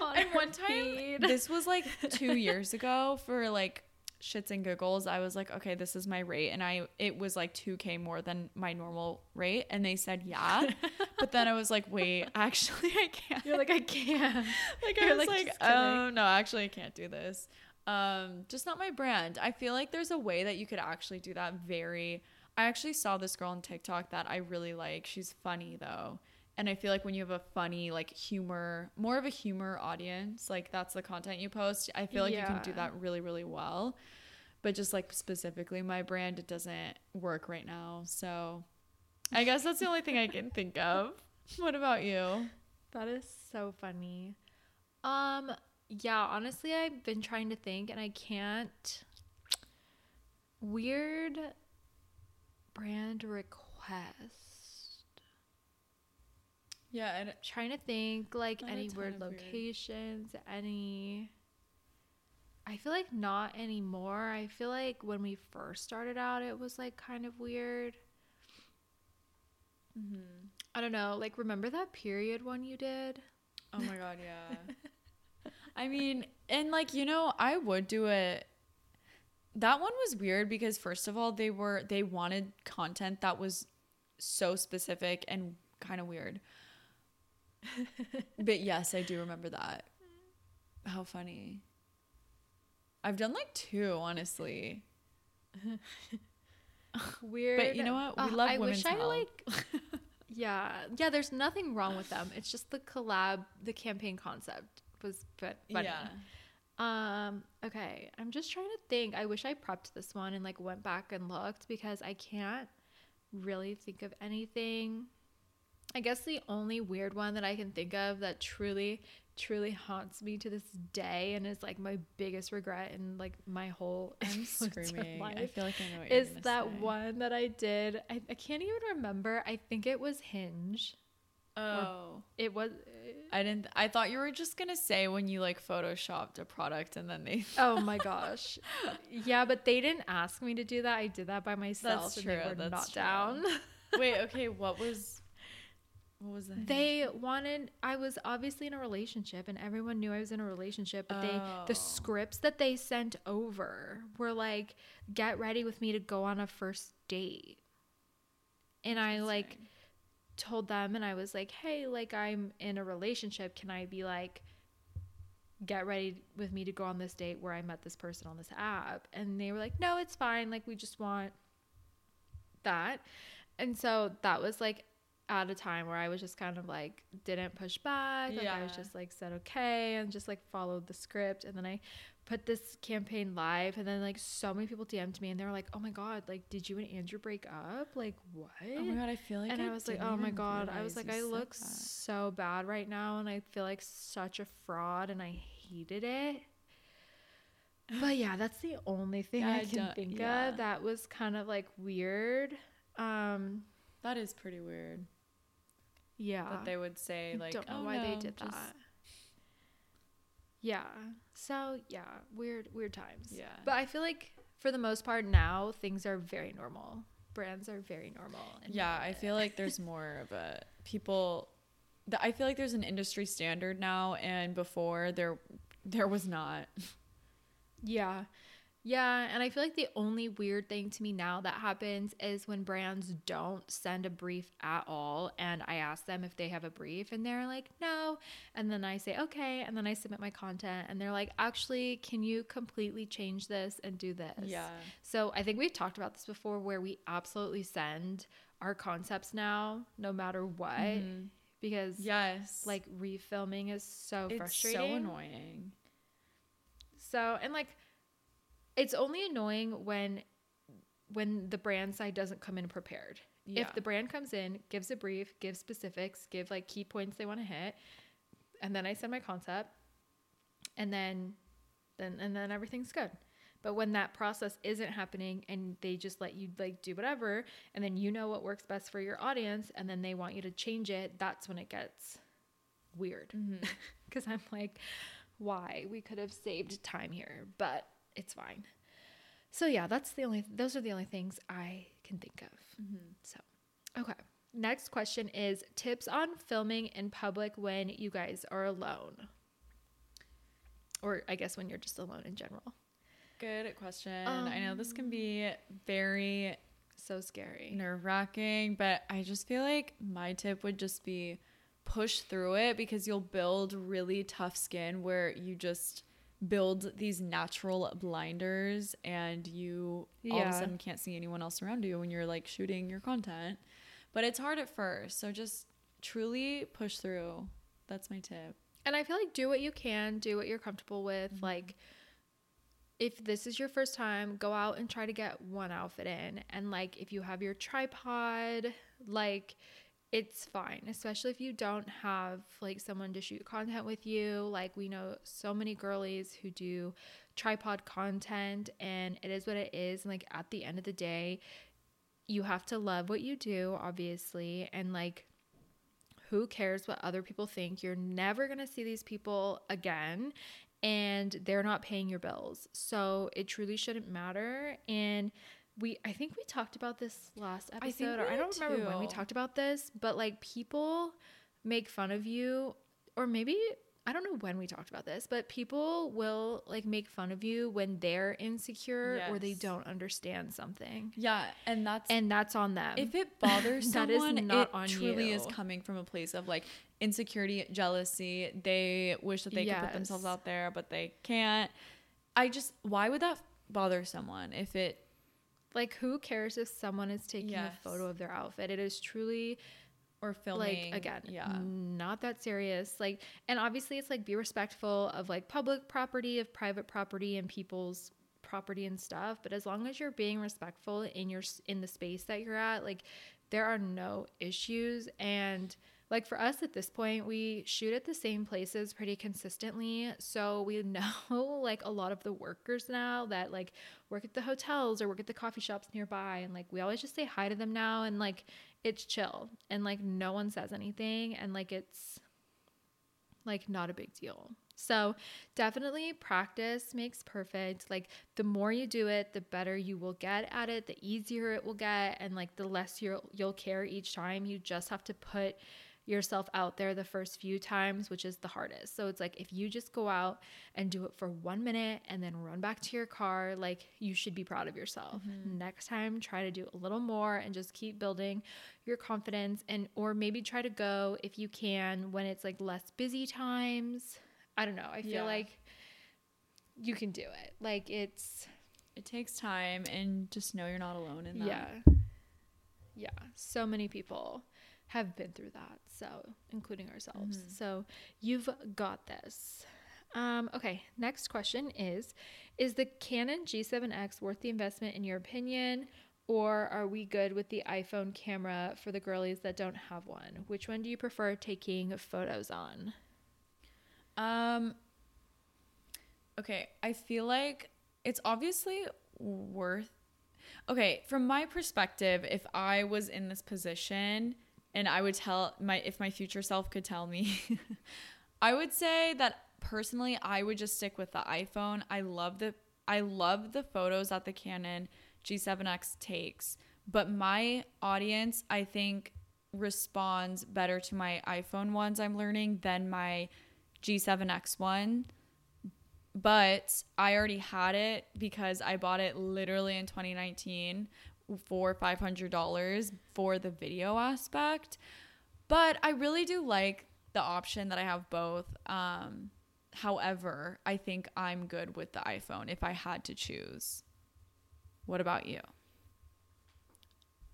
on and one time feed. this was like 2 years ago for like shits and giggles. I was like, "Okay, this is my rate." And I it was like 2k more than my normal rate and they said, "Yeah." but then I was like, "Wait, actually I can't." You're like I can't. like You're I was like, like, oh no, actually I can't do this. Um, just not my brand. I feel like there's a way that you could actually do that very I actually saw this girl on TikTok that I really like. She's funny though. And I feel like when you have a funny, like humor, more of a humor audience, like that's the content you post, I feel like you can do that really, really well. But just like specifically my brand, it doesn't work right now. So I guess that's the only thing I can think of. What about you? That is so funny. Um, yeah, honestly, I've been trying to think and I can't. Weird brand request. Yeah, and Trying to think like any weird of weird. locations, any. I feel like not anymore. I feel like when we first started out, it was like kind of weird. Mm-hmm. I don't know. Like, remember that period one you did? Oh my god, yeah. I mean, and like, you know, I would do it. That one was weird because first of all, they were they wanted content that was so specific and kind of weird. but yes, I do remember that. How funny. I've done like two, honestly. Weird. But you know what? We Ugh, love I women's wish I health. like. yeah, yeah. There's nothing wrong with them. It's just the collab, the campaign concept was but funny. Yeah. Um. Okay. I'm just trying to think. I wish I prepped this one and like went back and looked because I can't really think of anything. I guess the only weird one that I can think of that truly, truly haunts me to this day and is like my biggest regret in like my whole I'm screaming. I feel like I know what you're is that say. one that I did. I, I can't even remember. I think it was Hinge. Oh. It was. I didn't. I thought you were just gonna say when you like photoshopped a product and then they. Oh my gosh. Yeah, but they didn't ask me to do that. I did that by myself. That's and true, They were that's not true. down. Wait. Okay. What was? What was that? They wanted. I was obviously in a relationship, and everyone knew I was in a relationship. But they, Oh. the scripts that they sent over were like, "Get ready with me to go on a first date," and I like told them and I was like, "Hey, like I'm in a relationship. Can I be like get ready with me to go on this date where I met this person on this app?" And they were like, "No, it's fine. Like we just want that." And so that was like at a time where I was just kind of like didn't push back. Like I was just like said okay and just like followed the script and then I put this campaign live and then like so many people DM'd me and they were like, "Oh my god, like did you and Andrew break up? Like what?" Oh my god! I feel like. and I, was like, "Oh my god." I was like, "I look that. so bad right now and I feel like such a fraud and I hated it." But yeah, that's the only thing Yeah, I I can think yeah. of that was kind of like weird. Um That is pretty weird. yeah. That they would say like, I don't know "Oh, why they no, did just- that. Yeah. So yeah, weird weird times. Yeah. But I feel like for the most part now things are very normal. Brands are very normal. Yeah, I feel like there's more of a people. The, I feel like there's an industry standard now, and before there, there was not. Yeah. Yeah, and I feel like the only weird thing to me now that happens is when brands don't send a brief at all and I ask them if they have a brief and they're like, "No." And then I say, "Okay." And then I submit my content and they're like, "Actually, can you completely change this and do this?" Yeah. So, I think we've talked about this before where we absolutely send our concepts now no matter what Mhm. because Yes. like refilming is so it's frustrating. so annoying. So and like it's only annoying when when the brand side doesn't come in prepared. Yeah. If the brand comes in, gives a brief, gives specifics, give like key points they want to hit, and then I send my concept and then then and then everything's good. But when that process isn't happening and they just let you like do whatever and then you know what works best for your audience and then they want you to change it, that's when it gets weird Mhm. because I'm like, why? We could have saved time here, but it's fine. So yeah, that's the only. Those are the only things I can think of. Mm-hmm. So, okay. Next question is tips on filming in public when you guys are alone, or I guess when you're just alone in general. Good question. I know this can be um, very So scary. nerve wracking, but I just feel like my tip would just be push through it because you'll build really tough skin where you just build these natural blinders and you all of a sudden can't see anyone else around you when you're like shooting your content. But it's hard at first. So just truly push through. That's my tip. And I feel like do what you can, do what you're comfortable with. Mm-hmm. Like, if this is your first time, go out and try to get one outfit in. And like, if you have your tripod, like, it's fine, especially if you don't have like someone to shoot content with you. Like, we know so many girlies who do tripod content, and it is what it is. And like, at the end of the day, you have to love what you do, obviously. And like, who cares what other people think? You're never going to see these people again and they're not paying your bills. So it truly shouldn't matter and we I think we talked about this last episode, I or I don't remember when we talked about this, but like people make fun of you or maybe I don't know when we talked about this, but people will like make fun of you when they're insecure or they don't understand something. Yeah, and that's And that's on them. if it bothers That is someone, not on you, it on truly is coming from a place of like insecurity, jealousy. They wish that they could put themselves out there, but they can't. I just, why would that bother someone if it? Like, who cares if someone is taking Yes. a photo of their outfit? It is truly Or filming like again, yeah, not that serious. Like, and obviously, it's like be respectful of like public property, of private property, and people's property and stuff. But as long as you're being respectful in your in the space that you're at, like, there are no issues. And like for us at this point, we shoot at the same places pretty consistently, so we know like a lot of the workers now that like work at the hotels or work at the coffee shops nearby and like we always just say hi to them now and like it's chill and like no one says anything and like it's like not a big deal. So, definitely practice makes perfect. Like the more you do it, the better you will get at it, the easier it will get and like the less you'll you'll care each time. You just have to put yourself out there the first few times, which is the hardest. So it's like if you just go out and do it for 1 minute and then run back to your car, like you should be proud of yourself. Mm-hmm. Next time try to do a little more and just keep building your confidence and or maybe try to go if you can when it's like less busy times. I don't know. I feel Yeah. like you can do it. Like it's it takes time, and just know you're not alone in that. yeah. Yeah. So many people have been through that. So, including ourselves. Mm-hmm. So, you've got this. Um, okay, next question is Is the Canon G7X worth the investment in your opinion? Or are we good with the iPhone camera for the girlies that don't have one? Which one do you prefer taking photos on? Um Okay, I feel like it's obviously worth Okay, from my perspective, if I was in this position and I would tell my if my future self could tell me, I would say that personally I would just stick with the iPhone. I love the I love the photos that the Canon G7X takes, but my audience I think responds better to my iPhone ones I'm learning than my G7X one. But I already had it because I bought it literally in 2019 for $500 for the video aspect. But I really do like the option that I have both. Um, however, I think I'm good with the iPhone if I had to choose. What about you?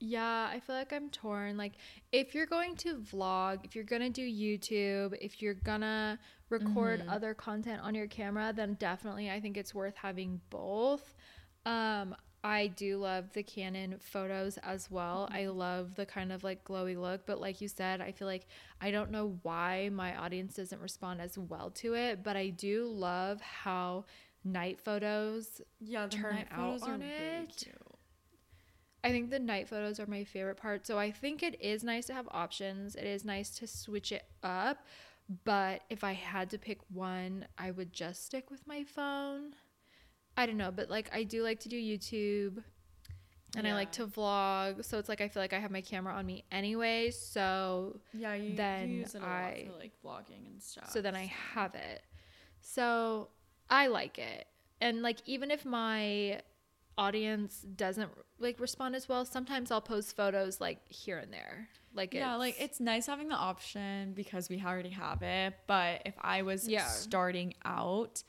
Yeah, I feel like I'm torn. Like, if you're going to vlog, if you're gonna do YouTube, if you're gonna record other content on your camera, then definitely I think it's worth having both. Um, I do love the Canon photos as well. I mm-hmm. love the kind of like glowy look, but like you said, I feel like I don't know why my audience doesn't respond as well to it, but I do love how night photos Yeah, the turn night out photos are on it. I think the night photos are my favorite part. So I think it is nice to have options. It is nice to switch it up. But if I had to pick one, I would just stick with my phone. I don't know, but like I do like to do YouTube and I like to vlog. So it's like I feel like I have my camera on me anyway. So Yeah, you, Then you use it a I- lot for like vlogging and stuff. so then I have it. So I like it. And like even if my audience doesn't like respond as well, sometimes I'll post photos like here and there. Like yeah, like it's- it's nice having the option because we already have it. But if I was Yeah. starting out,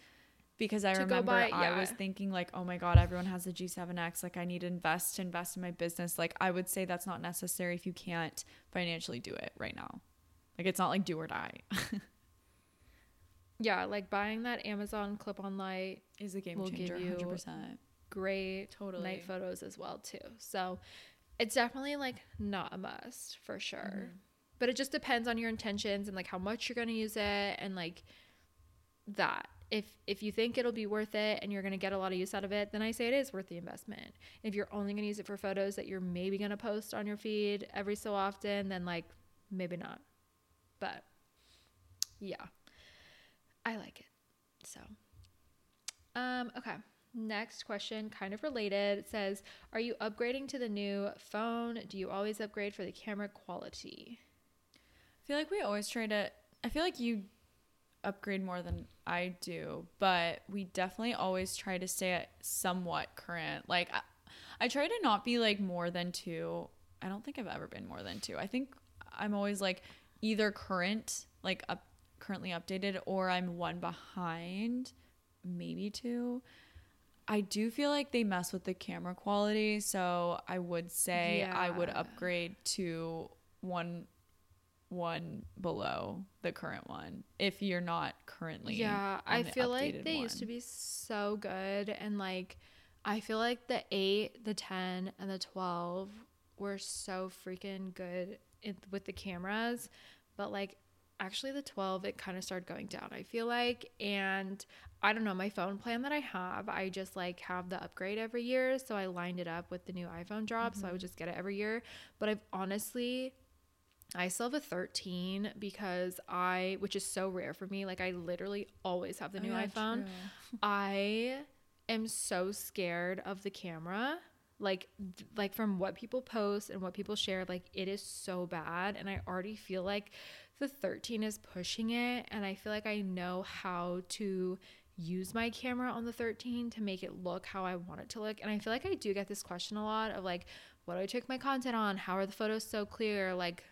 because I remember buy- I was thinking like, oh my god, everyone has the G7X. Like I need to invest, invest in my business. Like I would say that's not necessary if you can't financially do it right now. Like it's not like do or die. Yeah, like buying that Amazon clip-on light, Is a game Will give changer, you- hundred percent. great Totally. night photos as well too. So it's definitely like not a must for sure. Mm-hmm. But it just depends on your intentions and like how much you're gonna use it and like that. If if you think it'll be worth it and you're gonna get a lot of use out of it, then I say it is worth the investment. If you're only gonna use it for photos that you're maybe gonna post on your feed every so often, then like maybe not. But yeah. I like it. So um, okay. Next question, kind of related. It says, Are you upgrading to the new phone? Do you always upgrade for the camera quality? I feel like we always try to. I feel like you upgrade more than I do, but we definitely always try to stay at somewhat current. Like I, I try to not be like more than two. I don't think I've ever been more than two. I think I'm always like either current, like up currently updated, or I'm one behind, maybe two. I do feel like they mess with the camera quality, so I would say I would upgrade to one one below the current one if you're not currently Yeah, I feel like they used to be so good. And like, I feel like the 8, the 10, and the 12 were so freaking good in, with the cameras. But like, actually, the 12, it kind of started going down, I feel like. And I don't know, my phone plan that I have, I just like have the upgrade every year. So I lined it up with the new iPhone drop. So I would mm-hmm. just get it every year. But I've honestly, I still have a 13 because I, which is so rare for me, like I literally always have the Oh, new yeah, iPhone. I am so scared of the camera. Like like from what people post and what people share, like it is so bad and I already feel like the 13 is pushing it and I feel like I know how to use my camera on the 13 to make it look how I want it to look. And I feel like I do get this question a lot of like what do I take my content on? How are the photos so clear? Like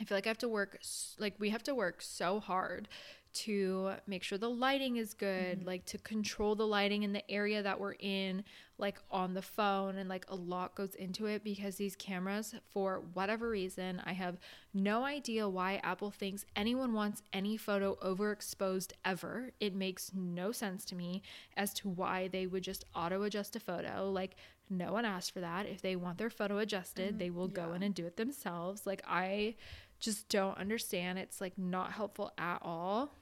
I feel like I have to work like we have to work so hard to make sure the lighting is good, mm-hmm. like to control the lighting in the area that we're in, like on the phone and like a lot goes into it because these cameras for whatever reason, I have no idea why Apple thinks anyone wants any photo overexposed ever. It makes no sense to me as to why they would just auto adjust a photo. Like no one asked for that. If they want their photo adjusted, mm-hmm. they will go in and do it themselves. Like I just don't understand. It's like not helpful at all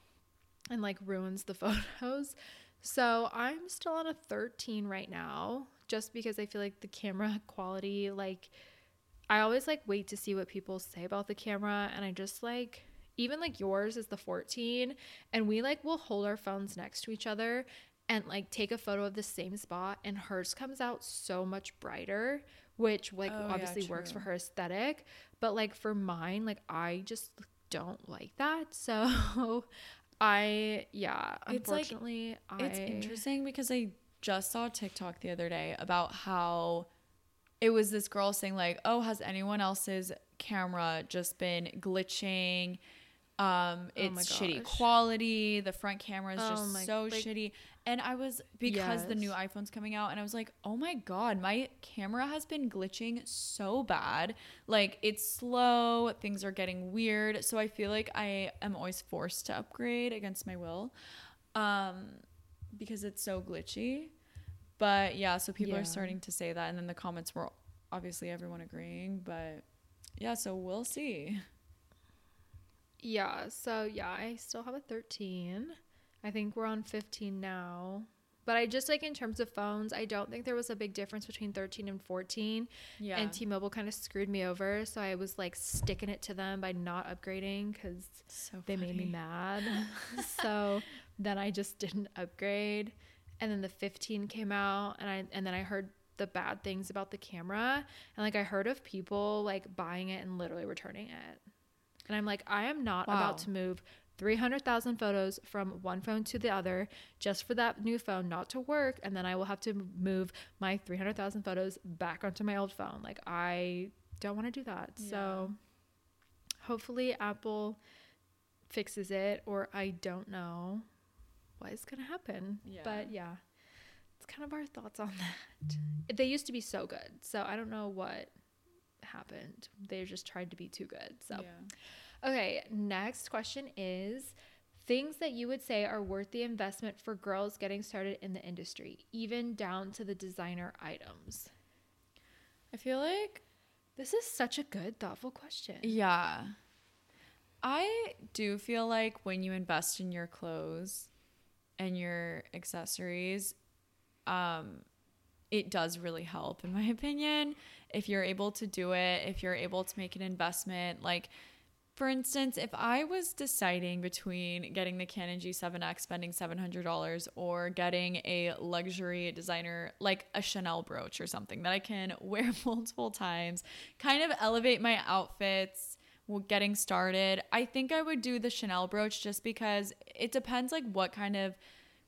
and like ruins the photos. So I'm still on a 13 right now just because I feel like the camera quality like I always like wait to see what people say about the camera and I just like even like yours is the 14 and we like will hold our phones next to each other and like take a photo of the same spot and hers comes out so much brighter which like Oh, yeah, obviously works for her aesthetic but like for mine like I just don't like that so I yeah It's, like- unfortunately It's interesting because I just saw a TikTok the other day about how it was this girl saying like, "Oh, has anyone else's camera just been glitching? Um, Oh it's shitty quality. The front camera is Oh just my- so like- shitty." And I was because the new iPhone's coming out, and I was like, "Oh my god, my camera has been glitching so bad. Like it's slow. Things are getting weird. So I feel like I am always forced to upgrade against my will." um because it's so glitchy but yeah so people Yeah. are starting to say that and then the comments were obviously everyone agreeing but yeah so we'll see Yeah, so yeah, I still have a 13. I think we're on 15 now. But I just like in terms of phones, I don't think there was a big difference between 13 and 14. yeah And T-Mobile kind of screwed me over, so I was like sticking it to them by not upgrading cuz so they made me mad. so then I just didn't upgrade. And then the 15 came out and I and then I heard the bad things about the camera and like I heard of people like buying it and literally returning it. And I'm like I am not Wow. about to move 300,000 photos from one phone to the other just for that new phone not to work and then I will have to move my 300,000 photos back onto my old phone. Like I don't want to do that. So hopefully Apple fixes it or I don't know. what is going to happen. Yeah. But yeah, it's kind of our thoughts on that. They used to be so good. So I don't know what happened. They just tried to be too good. So, okay, next question is things that you would say are worth the investment for girls getting started in the industry, even down to the designer items. I feel like This is such a good, thoughtful question. Yeah. I do feel like when you invest in your clothes and your accessories, um, it does really help, in my opinion. If you're able to do it, if you're able to make an investment, like for instance, if I was deciding between getting the Canon G7X, spending $700, or getting a luxury designer like a Chanel brooch or something that I can wear multiple times, kind of elevate my outfits getting started, I think I would do the Chanel brooch just because it depends like what kind of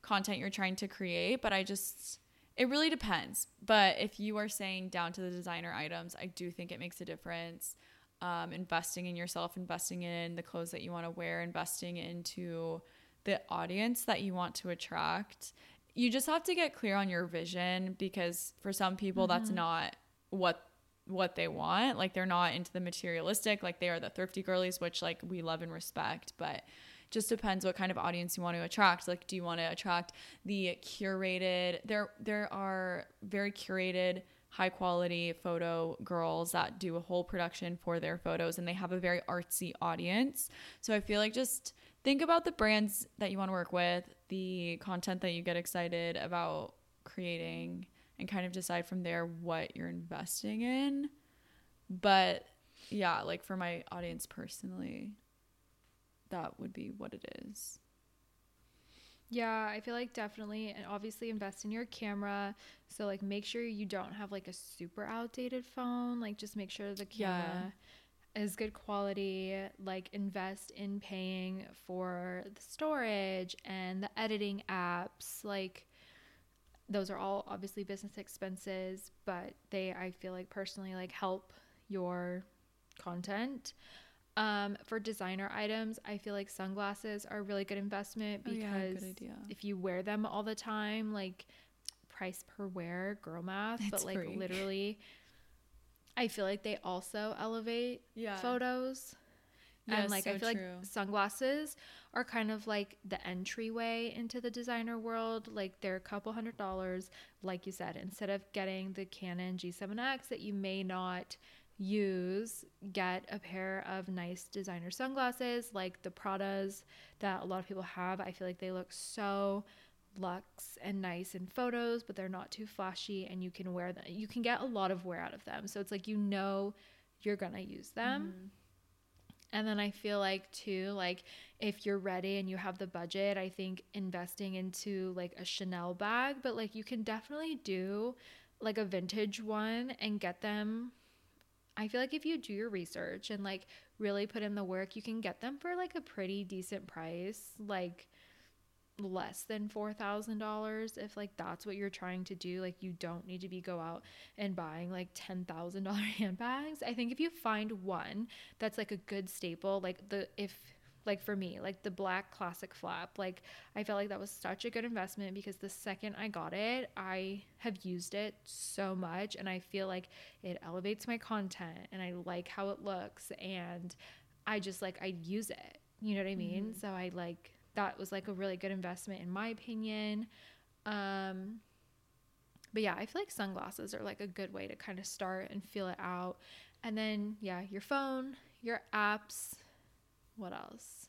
content you're trying to create, but I just it really depends. But if you are saying down to the designer items, I do think it makes a difference um, investing in yourself, investing in the clothes that you want to wear, investing into the audience that you want to attract. You just have to get clear on your vision because for some people mm-hmm. that's not what what they want. Like they're not into the materialistic, like they are the thrifty girlies, which like we love and respect, but just depends what kind of audience you want to attract. Like do you want to attract the curated there there are very curated high quality photo girls that do a whole production for their photos and they have a very artsy audience. So I feel like just think about the brands that you want to work with, the content that you get excited about creating and kind of decide from there what you're investing in. But yeah, like for my audience personally, that would be what it is. Yeah, I feel like definitely and obviously invest in your camera. So like make sure you don't have like a super outdated phone. Like just make sure the camera yeah. is good quality. Like invest in paying for the storage and the editing apps. Like those are all obviously business expenses, but they I feel like personally like help your content. Um, for designer items, I feel like sunglasses are a really good investment because oh, yeah, if you wear them all the time, like price per wear, girl math, it's but like free. literally, I feel like they also elevate yeah. photos. Yes, and like so I feel true. like sunglasses are kind of like the entryway into the designer world. Like they're a couple hundred dollars, like you said, instead of getting the Canon G7X that you may not use, get a pair of nice designer sunglasses like the Pradas that a lot of people have. I feel like they look so luxe and nice in photos, but they're not too flashy and you can wear them. You can get a lot of wear out of them. So it's like you know you're going to use them. Mm-hmm. And then I feel like too, like if you're ready and you have the budget, I think investing into like a Chanel bag, but like you can definitely do like a vintage one and get them I feel like if you do your research and like really put in the work, you can get them for like a pretty decent price, like less than $4,000 if like that's what you're trying to do. Like you don't need to be go out and buying like $10,000 handbags. I think if you find one that's like a good staple, like the if like for me like the black classic flap like i felt like that was such a good investment because the second i got it i have used it so much and i feel like it elevates my content and i like how it looks and i just like i use it. You know what i mean? Mm-hmm. so i like that was like a really good investment in my opinion. Um but yeah i feel like sunglasses are like a good way to kind of start and feel it out. And then yeah your phone your apps what else?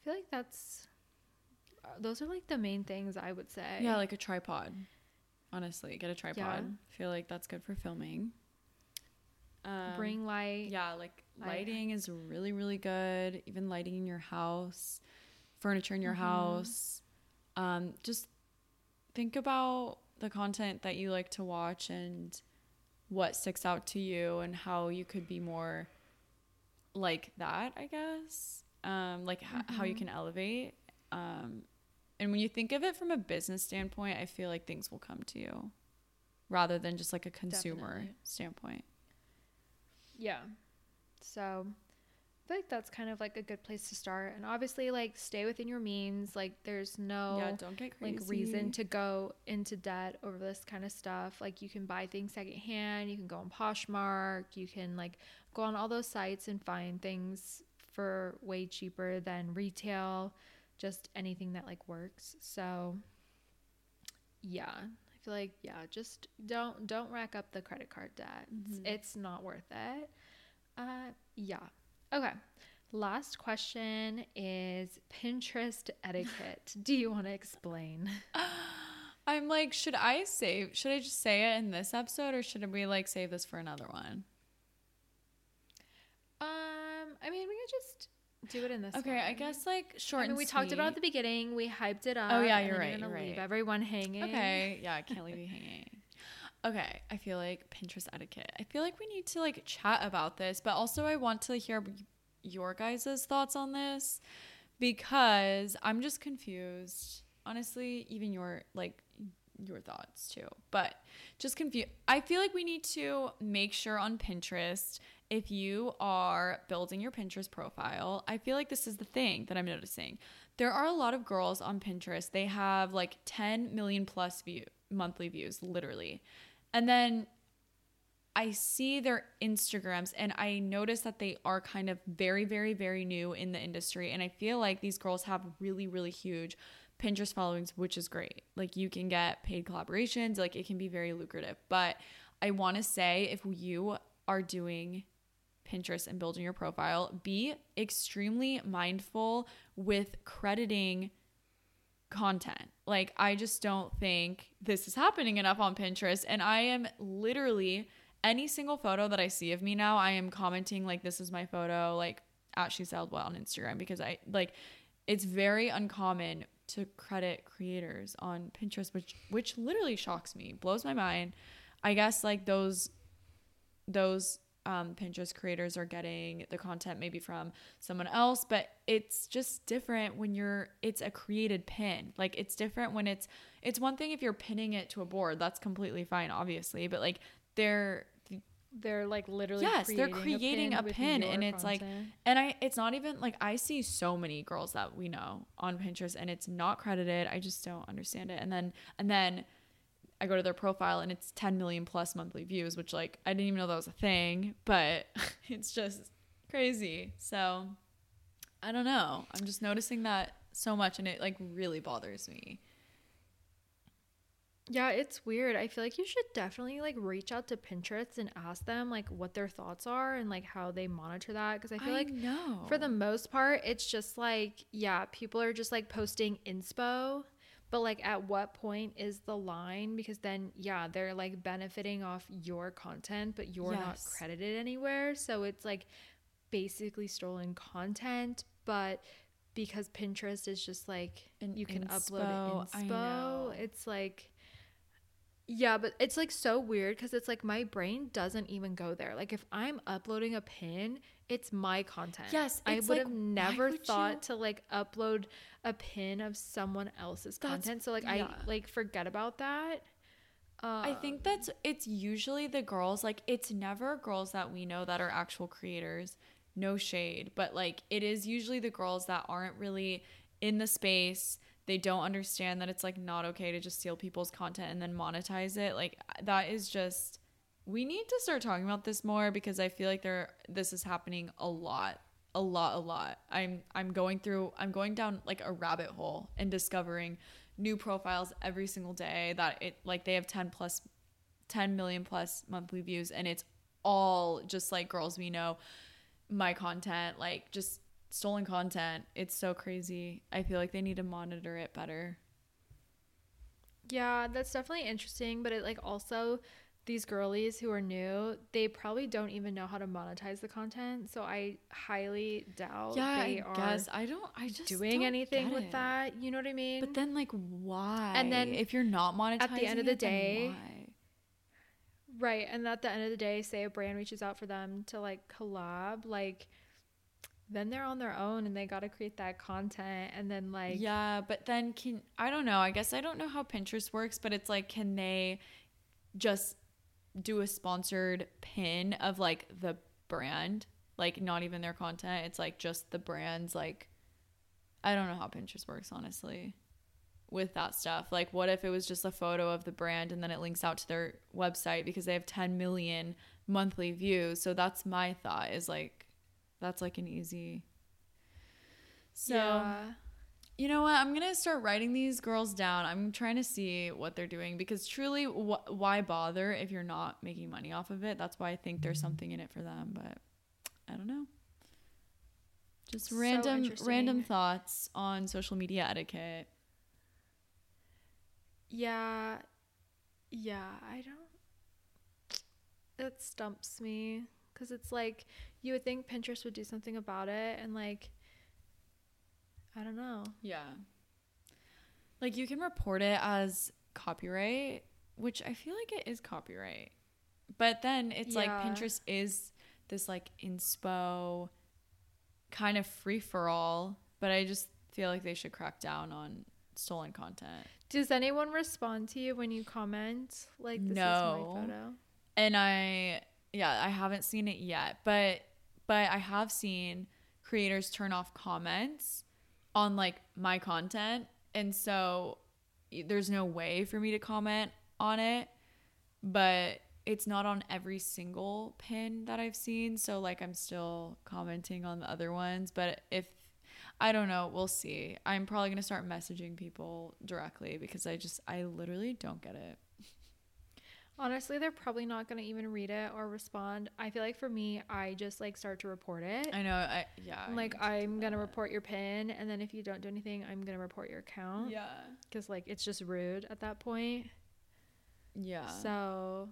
I feel like that's uh, those are like the main things I would say. Yeah, like a tripod. Honestly, get a tripod. Yeah. I feel like that's good for filming. Um, Ring light. Yeah, like lighting is really really good. Even lighting in your house, furniture in your mm-hmm. house. Um, just think about the content that you like to watch and what sticks out to you and how you could be more like that, I guess. Um, like mm-hmm. h- how you mm-hmm. can elevate. Um, and when you think of it from a business standpoint, I feel like things will come to you rather than just like a consumer Definitely. standpoint. Yeah. So feel like that's kind of like a good place to start. And obviously, like stay within your means. Like there's no yeah, don't get crazy. like reason to go into debt over this kind of stuff. Like you can buy things secondhand. You can go on Poshmark. You can like go on all those sites and find things for way cheaper than retail. Just anything that like works. So yeah, I feel like yeah, just don't don't rack up the credit card debt. It's, Mhm. it's not worth it. Uh, yeah. Okay. Last question is Pinterest etiquette. Do you want to explain? I'm like, should I save? Should I just say it in this episode, or should we like save this for another one? Um, I mean, we could just do it in this. Okay, I guess like short. I mean, and we talked about it at the beginning. We hyped it up. Oh, yeah, you're right, gonna you're leave everyone hanging. Okay, yeah, I can't leave you hanging. Okay, I feel like Pinterest etiquette. I feel like we need to like chat about this, but also I want to hear your guys' thoughts on this because I'm just confused. Honestly, even your like your thoughts too. But just confused. I feel like we need to make sure on Pinterest if you are building your Pinterest profile. I feel like this is the thing that I'm noticing. There are a lot of girls on Pinterest. They have like 10 million plus view monthly views literally. And then I see their Instagrams and I notice that they are kind of very, very, very new in the industry. And I feel like these girls have really, really huge Pinterest followings, which is great. Like you can get paid collaborations, like it can be very lucrative. But I want to say if you are doing Pinterest and building your profile, be extremely mindful with crediting content. Like, I just don't think this is happening enough on Pinterest. And I am literally any single photo that I see of me now, I am commenting, like, this is my photo, like, at Sailed Well on Instagram because I like it's very uncommon to credit creators on Pinterest, which which literally shocks me, blows my mind. I guess like those those um, Pinterest creators are getting the content maybe from someone else, but it's just different when you're it's a created pin. Like it's different when it's it's one thing if you're pinning it to a board, that's completely fine, obviously, but like they're They're like literally Yes, they're creating a with pin, and it's like- and I it's not even like I see so many girls that we know on Pinterest and it's not credited. I just don't understand it. And then and then I go to their profile and it's 10 million plus monthly views, which like I didn't even know that was a thing, but it's just crazy. So I don't know. I'm just noticing that so much and it like really bothers me. Yeah, it's weird. I feel like you should definitely like reach out to Pinterest and ask them like what their thoughts are and like how they monitor that because I feel like know. for the most part it's just like yeah, people are just like posting inspo, but like at what point is the line? Because then yeah, they're like benefiting off your content but you're not credited anywhere, so it's like basically stolen content, but because Pinterest is just like An you can upload inspo, I inspo, know. it's like yeah, but it's like so weird because it's like my brain doesn't even go there. Like if I'm uploading a pin, it's my content. Yes, I would like, have never would thought you- to like upload a pin of someone else's That's- content. So like yeah. I like forget about that. Uh, I think that's it's usually the girls like it's never girls that we know that are actual creators. No shade, but like it is usually the girls that aren't really in the space. They don't understand that it's like not okay to just steal people's content and then monetize it. Like that is just we need to start talking about this more because I feel like there this is happening a lot. A lot, a lot. I'm I'm going through I'm going down like a rabbit hole and discovering new profiles every single day that it like they have 10 plus 10 million plus monthly views and it's all just like girls we know my content like just stolen content it's so crazy i feel like they need to monitor it better Yeah, that's definitely interesting, but it like also these girlies who are new, they probably don't even know how to monetize the content. So I highly doubt yeah they i are guess i don't i just doing anything with it. that. You know what I mean? but then like why And then if you're not monetizing at the end of the it, day, right, and at the end of the day, say a brand reaches out for them to like collab, like then they're on their own and they got to create that content and then like yeah but then can i don't know i guess i don't know how pinterest works but it's like can they just do a sponsored pin of like the brand like not even their content. It's like just the brands. Like, I don't know how Pinterest works, honestly, with that stuff. Like, what if it was just a photo of the brand and then it links out to their website because they have 10 million monthly views? So that's my thought is like, that's like an easy. So, yeah. you know what? I'm going to start writing these girls down. I'm trying to see what they're doing because truly, wh- why bother if you're not making money off of it? That's why I think there's something in it for them, but I don't know. Just So random random thoughts on social media etiquette. Yeah. Yeah, I don't. It stumps me because it's like you would think Pinterest would do something about it, and like, I don't know. Yeah. Like you can report it as copyright, which I feel like it is copyright. But then it's like Pinterest is this like inspo kind of free for all, but I just feel like they should crack down on stolen content. Does anyone respond to you when you comment like this No. is my photo? and I yeah, I haven't seen it yet, but but I have seen creators turn off comments on like my content, and so there's no way for me to comment on it, but it's not on every single pin that I've seen, so like I'm still commenting on the other ones, but if I don't know, we'll see. I'm probably going to start messaging people directly because I just I literally don't get it. Honestly, they're probably not gonna even read it or respond. I feel like for me, I just like start to report it. I know. I yeah. I I'm like need to do I'm gonna report your pin, and then if you don't do anything, I'm gonna report your account. Yeah. Because like it's just rude at that point. Yeah. So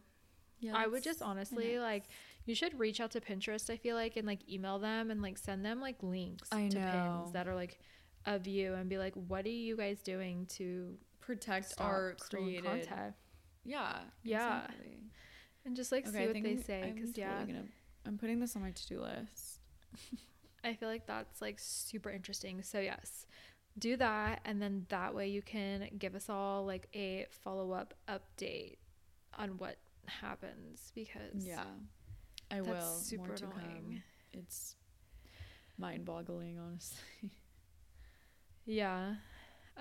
yeah, I would just honestly like you should reach out to Pinterest. I feel like and like email them and like send them like links I to know. pins that are like of you and be like, what are you guys doing to protect our created. content? Yeah. Yeah. Exactly. And just like Okay, see what they I'm- say. Because totally yeah, gonna- I'm putting this on my to-do list. I feel like that's like super interesting. So yes, do that, and then that way you can give us all like a follow up update on what happens because Yeah. I that's will. super More to annoying. It's mind-boggling, honestly. Yeah.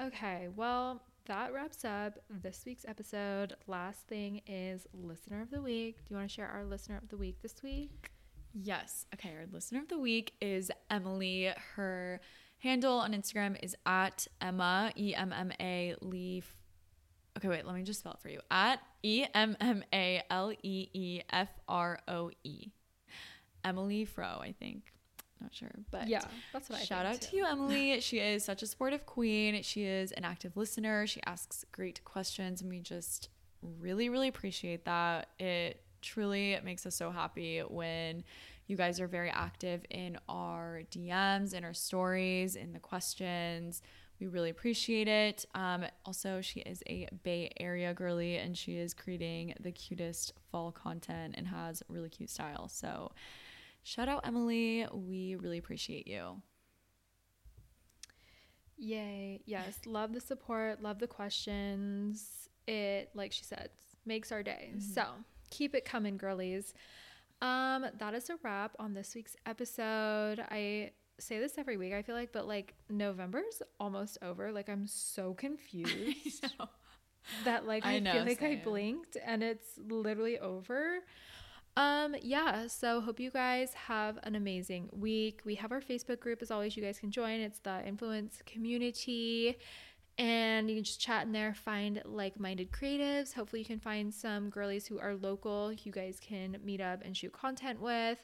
Okay. Well, that wraps up this week's episode. Last thing is listener of the week. Do you want to share our listener of the week this week? Yes. Okay. Our listener of the week is Emily. Her handle on Instagram is at Emma E M M A Leaf. Okay, wait. Let me just spell it for you. At E M M A L E E F R O E. Emily Fro, I think. Not sure, but yeah, that's what I Shout out too. to you, Emily. She is such a supportive queen. She is an active listener. She asks great questions, and we just really, really appreciate that. It truly makes us so happy when you guys are very active in our DMs, in our stories, in the questions. We really appreciate it. Um, also, she is a Bay Area girly, and she is creating the cutest fall content and has really cute style. So, shout out, Emily. We really appreciate you. Yay. Yes. Love the support. Love the questions. It, like she said, makes our day. So keep it coming, girlies. Um, that is a wrap on this week's episode. I say this every week, I feel like, but like November's almost over. Like I'm so confused that like I I, know, feel like I blinked and it's literally over. Um yeah, so hope you guys have an amazing week. We have our Facebook group as always you guys can join. It's the Influence Community and you can just chat in there, find like-minded creatives. Hopefully you can find some girlies who are local you guys can meet up and shoot content with.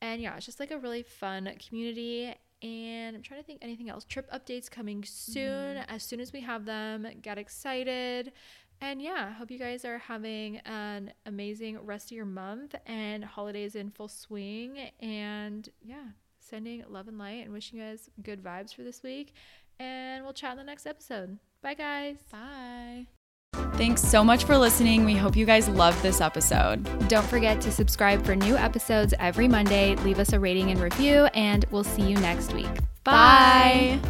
And yeah, it's just like a really fun community and I'm trying to think anything else. Trip updates coming soon. As soon as we have them, get excited. And yeah, I hope you guys are having an amazing rest of your month and holidays in full swing. And yeah, sending love and light and wishing you guys good vibes for this week. And we'll chat in the next episode. Bye, guys. Bye. Thanks so much for listening. We hope you guys loved this episode. Don't forget to subscribe for new episodes every Monday. Leave us a rating and review, and we'll see you next week. Bye.